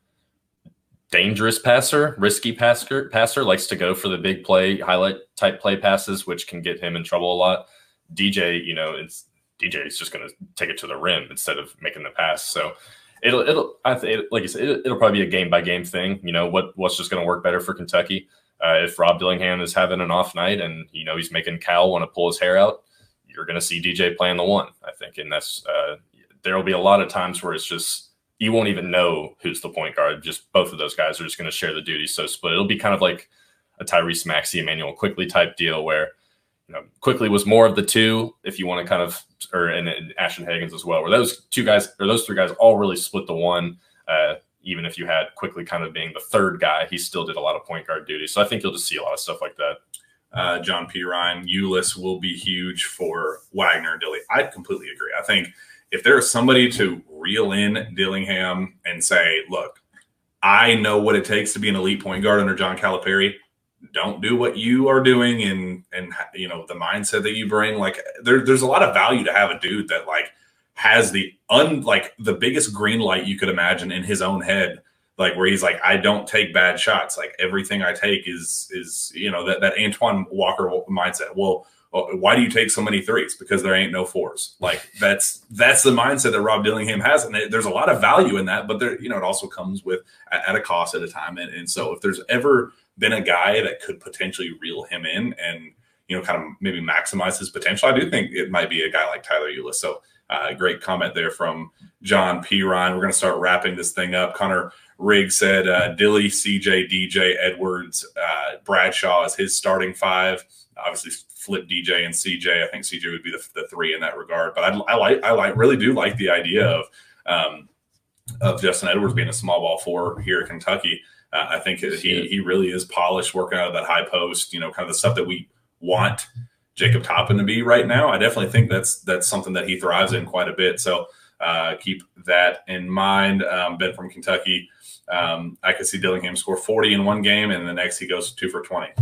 dangerous passer, risky passer. Passer likes to go for the big play, highlight type play passes, which can get him in trouble a lot. DJ, you know, it's DJ is just going to take it to the rim instead of making the pass. So it'll it'll I th- it, like you said, it, it'll probably be a game by game thing. You know what what's just going to work better for Kentucky. Uh, if Rob Dillingham is having an off night and you know he's making Cal want to pull his hair out, you're going to see DJ playing the one. I think, and that's uh, there will be a lot of times where it's just you won't even know who's the point guard. Just both of those guys are just going to share the duties so split. It'll be kind of like a Tyrese Maxey, Immanuel Quickley type deal where you know Quickly was more of the two. If you want to kind of or and, and Ashton Hagans as well, where those two guys or those three guys all really split the one. Uh, even if you had Quickley kind of being the third guy, he still did a lot of point guard duty. So I think you'll just see a lot of stuff like that. Uh, John P. Ryan, Ulis will be huge for Wagner and Dilly. I completely agree. I think if there is somebody to reel in Dillingham and say, look, I know what it takes to be an elite point guard under John Calipari. Don't do what you are doing and and you know the mindset that you bring. Like there, there's a lot of value to have a dude that like has the un like the biggest green light you could imagine in his own head like where he's like i don't take bad shots. Like everything i take is is you know that, that antoine walker mindset. Well uh, why do you take so many threes? Because there ain't no fours. Like that's that's the mindset that rob dillingham has and there's a lot of value in that but there you know it also comes with at, at a cost at a time and, and so if there's ever been a guy that could potentially reel him in and you know, kind of maybe maximize his potential. I do think it might be a guy like Tyler Ulis. So uh, great comment there from John P. Ryan. We're going to start wrapping this thing up. Connor Rigg said uh, Dilly, CJ, DJ, Edwards, uh, Bradshaw is his starting five. Obviously, flip DJ and CJ. I think CJ would be the, the three in that regard. But I, I like, I like, really do like the idea of um, of Justin Edwards being a small ball four here at Kentucky. Uh, I think he he really is polished, working out of that high post. You know, kind of the stuff that we want Jacob Toppin to be right now. I definitely think that's that's something that he thrives in quite a bit. So uh, keep that in mind. Um, ben from Kentucky. Um, I could see Dillingham score 40 in one game, and the next he goes two for 20.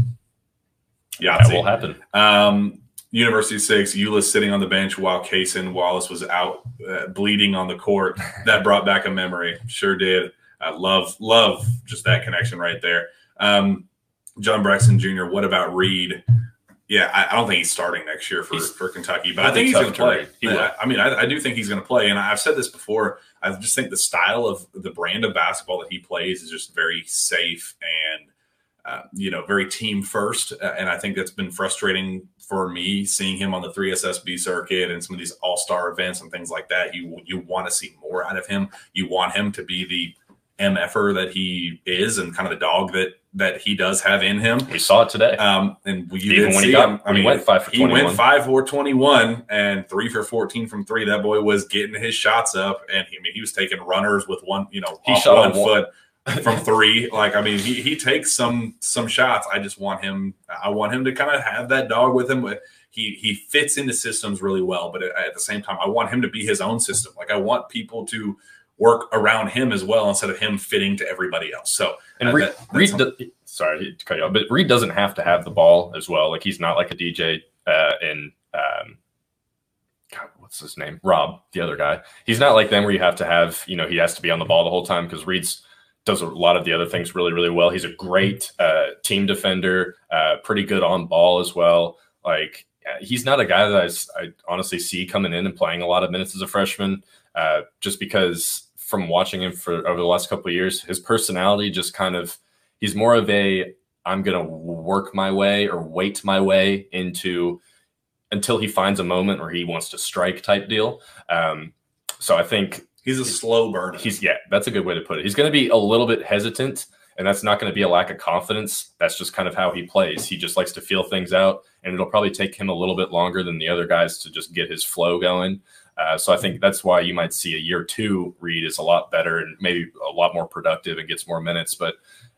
Yeah, that will happen. Um, University six, Ulis sitting on the bench while Cason Wallace was out uh, bleeding on the court. That brought back a memory. Sure did. I love, love just that connection right there. Um, John Braxton Jr., what about Reed? Yeah, I, I, don't think he's starting next year for, for Kentucky, but I think he's going to play. I, I, mean, I, I, do think he's going to play. And I've said this before. I just think the style of the brand of basketball that he plays is just very safe and uh, you know, very team first. Uh, and I think that's been frustrating for me seeing him on the 3SSB circuit and some of these all star events and things like that. You you want to see more out of him. You want him to be the MFer that he is and kind of the dog that that he does have in him. We saw it today. Um, and you Even when he got, him. I mean, he went five for 21. He went five for 21 and three for 14 from three. That boy was getting his shots up and he, I mean, he was taking runners with one, you know, he shot one foot from three. Like I mean, he he takes some some shots. I just want him. I want him to kind of have that dog with him. He he fits into systems really well, but at the same time, I want him to be his own system. Like I want people to work around him as well instead of him fitting to everybody else. So and uh, Reed, that, Reed sorry to cut you off, but Reed doesn't have to have the ball as well. Like he's not like a DJ uh, in um, God, what's his name? Rob, the other guy. He's not like them where you have to have, you know, he has to be on the ball the whole time because Reed's does a lot of the other things really, really well. He's a great uh, team defender, uh, pretty good on ball as well. Like he's not a guy that I, I, honestly see coming in and playing a lot of minutes as a freshman, uh, just because from watching him for over the last couple of years, his personality just kind of he's more of a I'm gonna work my way or wait my way into until he finds a moment where he wants to strike type deal. Um, so I think He's a slow burner. He's yeah, that's a good way to put it. He's going to be a little bit hesitant, and that's not going to be a lack of confidence. That's just kind of how he plays. He just likes to feel things out, and it'll probably take him a little bit longer than the other guys to just get his flow going. Uh, so I think that's why you might see a year two Reed is a lot better and maybe a lot more productive and gets more minutes. But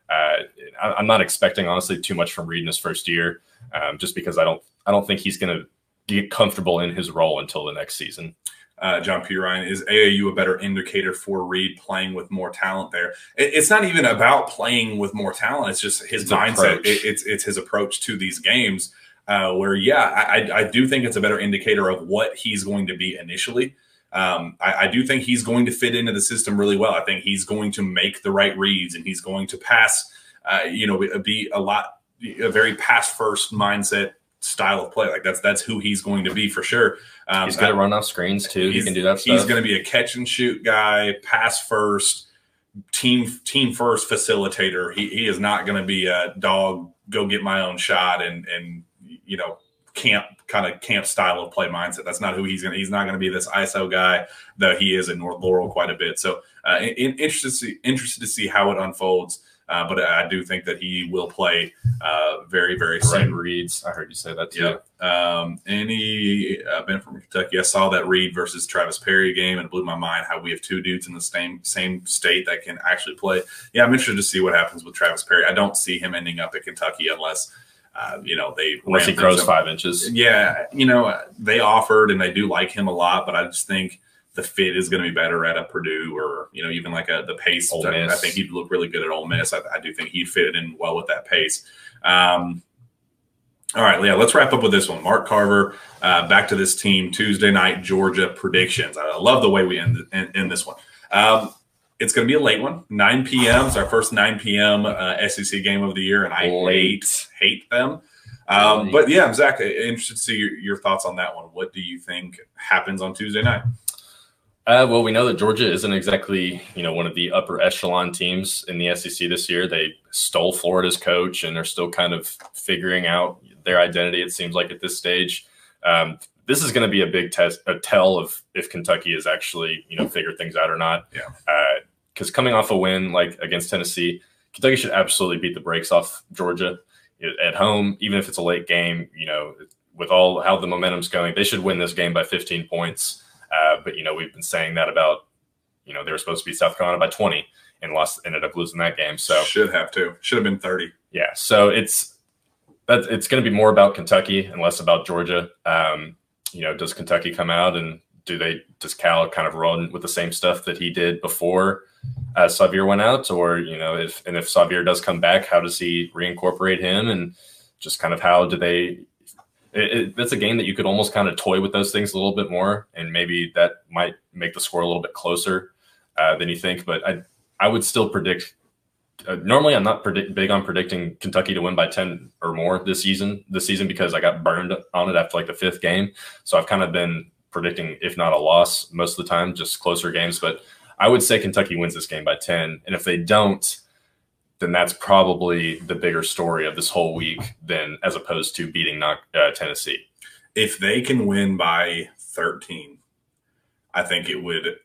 uh, I, am not expecting honestly too much from Reed in his first year, um, just because I don't I don't think he's going to get comfortable in his role until the next season uh, John P. Ryan, is AAU a better indicator for Reed playing with more talent there? It, it's not even about playing with more talent. It's just his, mindset. It, it's it's his approach to these games. Uh, where yeah, I, I do think it's a better indicator of what he's going to be initially. Um, I, I, do think he's going to fit into the system really well. I think he's going to make the right reads and he's going to pass. Uh, you know, be a lot a very pass first mindset style of play. Like that's that's who he's going to be for sure. Um, he's going to run off screens too. He can do that. Stuff. He's going to be a catch and shoot guy, pass first, team team first facilitator. He he is not going to be a dog. Go get my own shot and and you know camp kind of camp style of play mindset. That's not who he's going to. He's not going to be this ISO guy though he is in North Laurel quite a bit. So uh, in, interested to see, interested to see how it unfolds. Uh, but I do think that he will play uh, very, very soon. reads. I heard you say that too. Yeah. Um, any uh, been from Kentucky? I saw that Reed versus Travis Perry game and it blew my mind how we have two dudes in the same same state that can actually play. Yeah, I'm interested to see what happens with Travis Perry. I don't see him ending up at Kentucky unless. Uh, you know they unless he grows five inches. Yeah, you know they offered and they do like him a lot, but I just think the fit is going to be better at a Purdue or you know even like a the pace. I, I, think he'd look really good at Ole Miss. I, I, do think he'd fit in well with that pace. Um, all right, yeah, let's wrap up with this one. Mark Carver, uh, back to this team Tuesday night Georgia predictions. I love the way we end, end, end this one. Um, it's going to be a late one, 9 p.m. It's our first 9 p.m. Uh, SEC game of the year, and I late. hate hate them. Um, but yeah, Zack, interested to see your, your thoughts on that one. What do you think happens on Tuesday night? Uh, well, we know that Georgia isn't exactly, you know, one of the upper echelon teams in the SEC this year. They stole Florida's coach, and they're still kind of figuring out their identity. It seems like at this stage, um, this is going to be a big test, a tell of if Kentucky is actually you know figured things out or not. Yeah. Because coming off a win like against Tennessee, Kentucky should absolutely beat the brakes off Georgia at home, even if it's a late game. You know, with all how the momentum's going, they should win this game by 15 points. Uh, but you know, we've been saying that about you know they were supposed to beat South Carolina by 20 and lost, ended up losing that game. So should have to, should have been 30. yeah, so it's that it's going to be more about Kentucky and less about Georgia. Um, you know, does Kentucky come out and do they does Cal kind of run with the same stuff that he did before uh, Sahvir went out, or you know, if and if Sahvir does come back, how does he reincorporate him and just kind of how do they? It, it, that's a game that you could almost kind of toy with those things a little bit more, and maybe that might make the score a little bit closer uh, than you think. But I I would still predict. Uh, normally, I'm not predict, big on predicting Kentucky to win by ten or more this season. This season because I got burned on it after like the fifth game, so I've kind of been predicting, if not a loss, most of the time, just closer games. But I would say Kentucky wins this game by ten, and if they don't, then that's probably the bigger story of this whole week than as opposed to beating uh, Tennessee. If they can win by 13, I think it would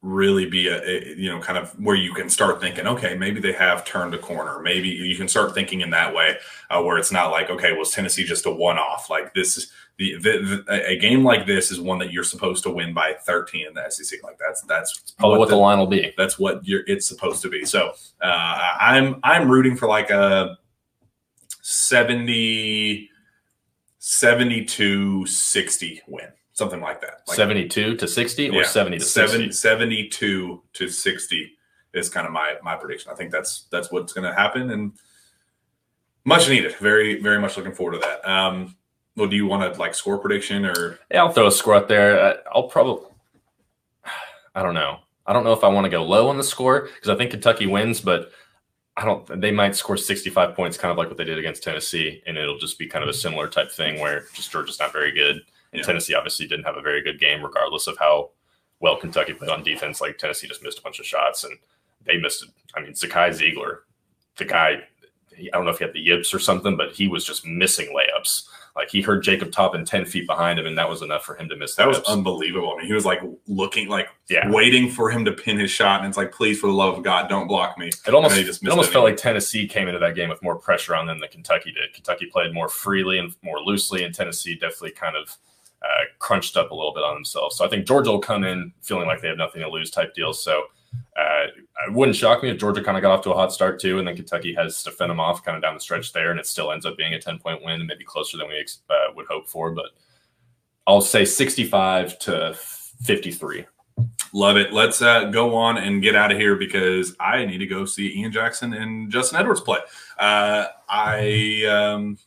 really be a, a, you know kind of where you can start thinking okay maybe they have turned a corner maybe you can start thinking in that way uh, where it's not like okay was tennessee just a one-off like this is the, the, the, a game like this is one that you're supposed to win by 13 in the sec like that's that's probably what, what the, the, line will be that's what you're it's supposed to be so uh, i'm i'm rooting for like a 70 72 60 win something like that. Like, 72 to 60 or yeah, 70 to 60? 72 to 60 is kind of my my prediction. I think that's that's what's going to happen and much needed. Very very much looking forward to that. Um well, do you want to like score prediction or Yeah, I'll throw a score out there. I'll probably I don't know. I don't know if I want to go low on the score because I think Kentucky wins, but I don't. They might score 65 points, kind of like what they did against Tennessee, and it'll just be kind of a similar type thing where just Georgia's not very good. And yeah. Tennessee obviously didn't have a very good game, regardless of how well Kentucky played on defense. Like Tennessee just missed a bunch of shots, and they missed. I mean, Zakai Zeigler, the guy. I don't know if he had the yips or something, but he was just missing layups. Like he heard Jacob Toppin ten feet behind him, and that was enough for him to miss. That was unbelievable. I mean, he was like looking, like yeah. waiting for him to pin his shot, and it's like, please, for the love of God, don't block me. It almost, it almost felt like Tennessee came into that game with more pressure on them than Kentucky did. Kentucky played more freely and more loosely, and Tennessee definitely kind of uh, crunched up a little bit on themselves. So I think Georgia will come in feeling like they have nothing to lose type deal. So uh, it wouldn't shock me if Georgia kind of got off to a hot start too, and then Kentucky has to fend them off kind of down the stretch there, and it still ends up being a 10 point win, and maybe closer than we uh, would hope for. But I'll say 65 to 53. Love it. Let's uh, go on and get out of here because I need to go see Ian Jackson and Justin Edwards play. Uh, I, um,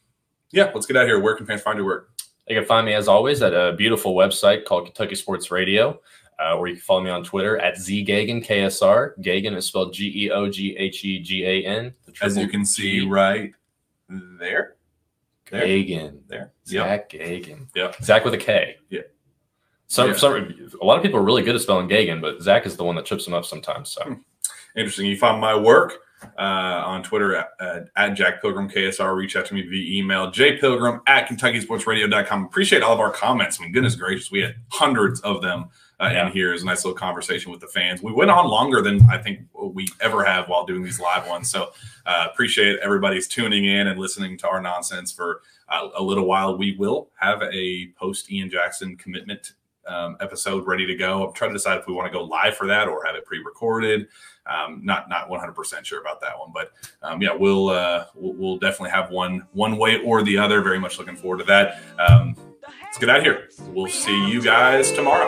yeah, let's get out of here. Where can fans find your work? You can find me as always at a beautiful website called Kentucky Sports Radio, uh, or you can follow me on Twitter at zgeoghegan KSR. Geoghegan is spelled G E O G H E G A N. As you can see G- right there. there. Geoghegan. There. Zack yep. Geoghegan. Yep. Zack with a K. Yeah. Some, yeah. some, a lot of people are really good at spelling Geoghegan, but Zack is the one that trips them up sometimes. So hmm. interesting. You find my work uh, on Twitter at, at, Jack Pilgrim KSR. Reach out to me via email, jpilgrim at KentuckySportsRadio.com. Appreciate all of our comments. I mean, goodness gracious, we had hundreds of them uh, yeah. in here. It was a nice little conversation with the fans. We went on longer than I think we ever have while doing these live ones. So uh, appreciate everybody's tuning in and listening to our nonsense for uh, a little while. We will have a post Ian Jackson commitment um, episode ready to go. I'm trying to decide if we want to go live for that or have it pre-recorded. Um, not not 100 percent sure about that one, but um, yeah, we'll, uh, we'll, we'll definitely have one one way or the other. Very much looking forward to that. Um, let's get out of here. We'll see you guys tomorrow.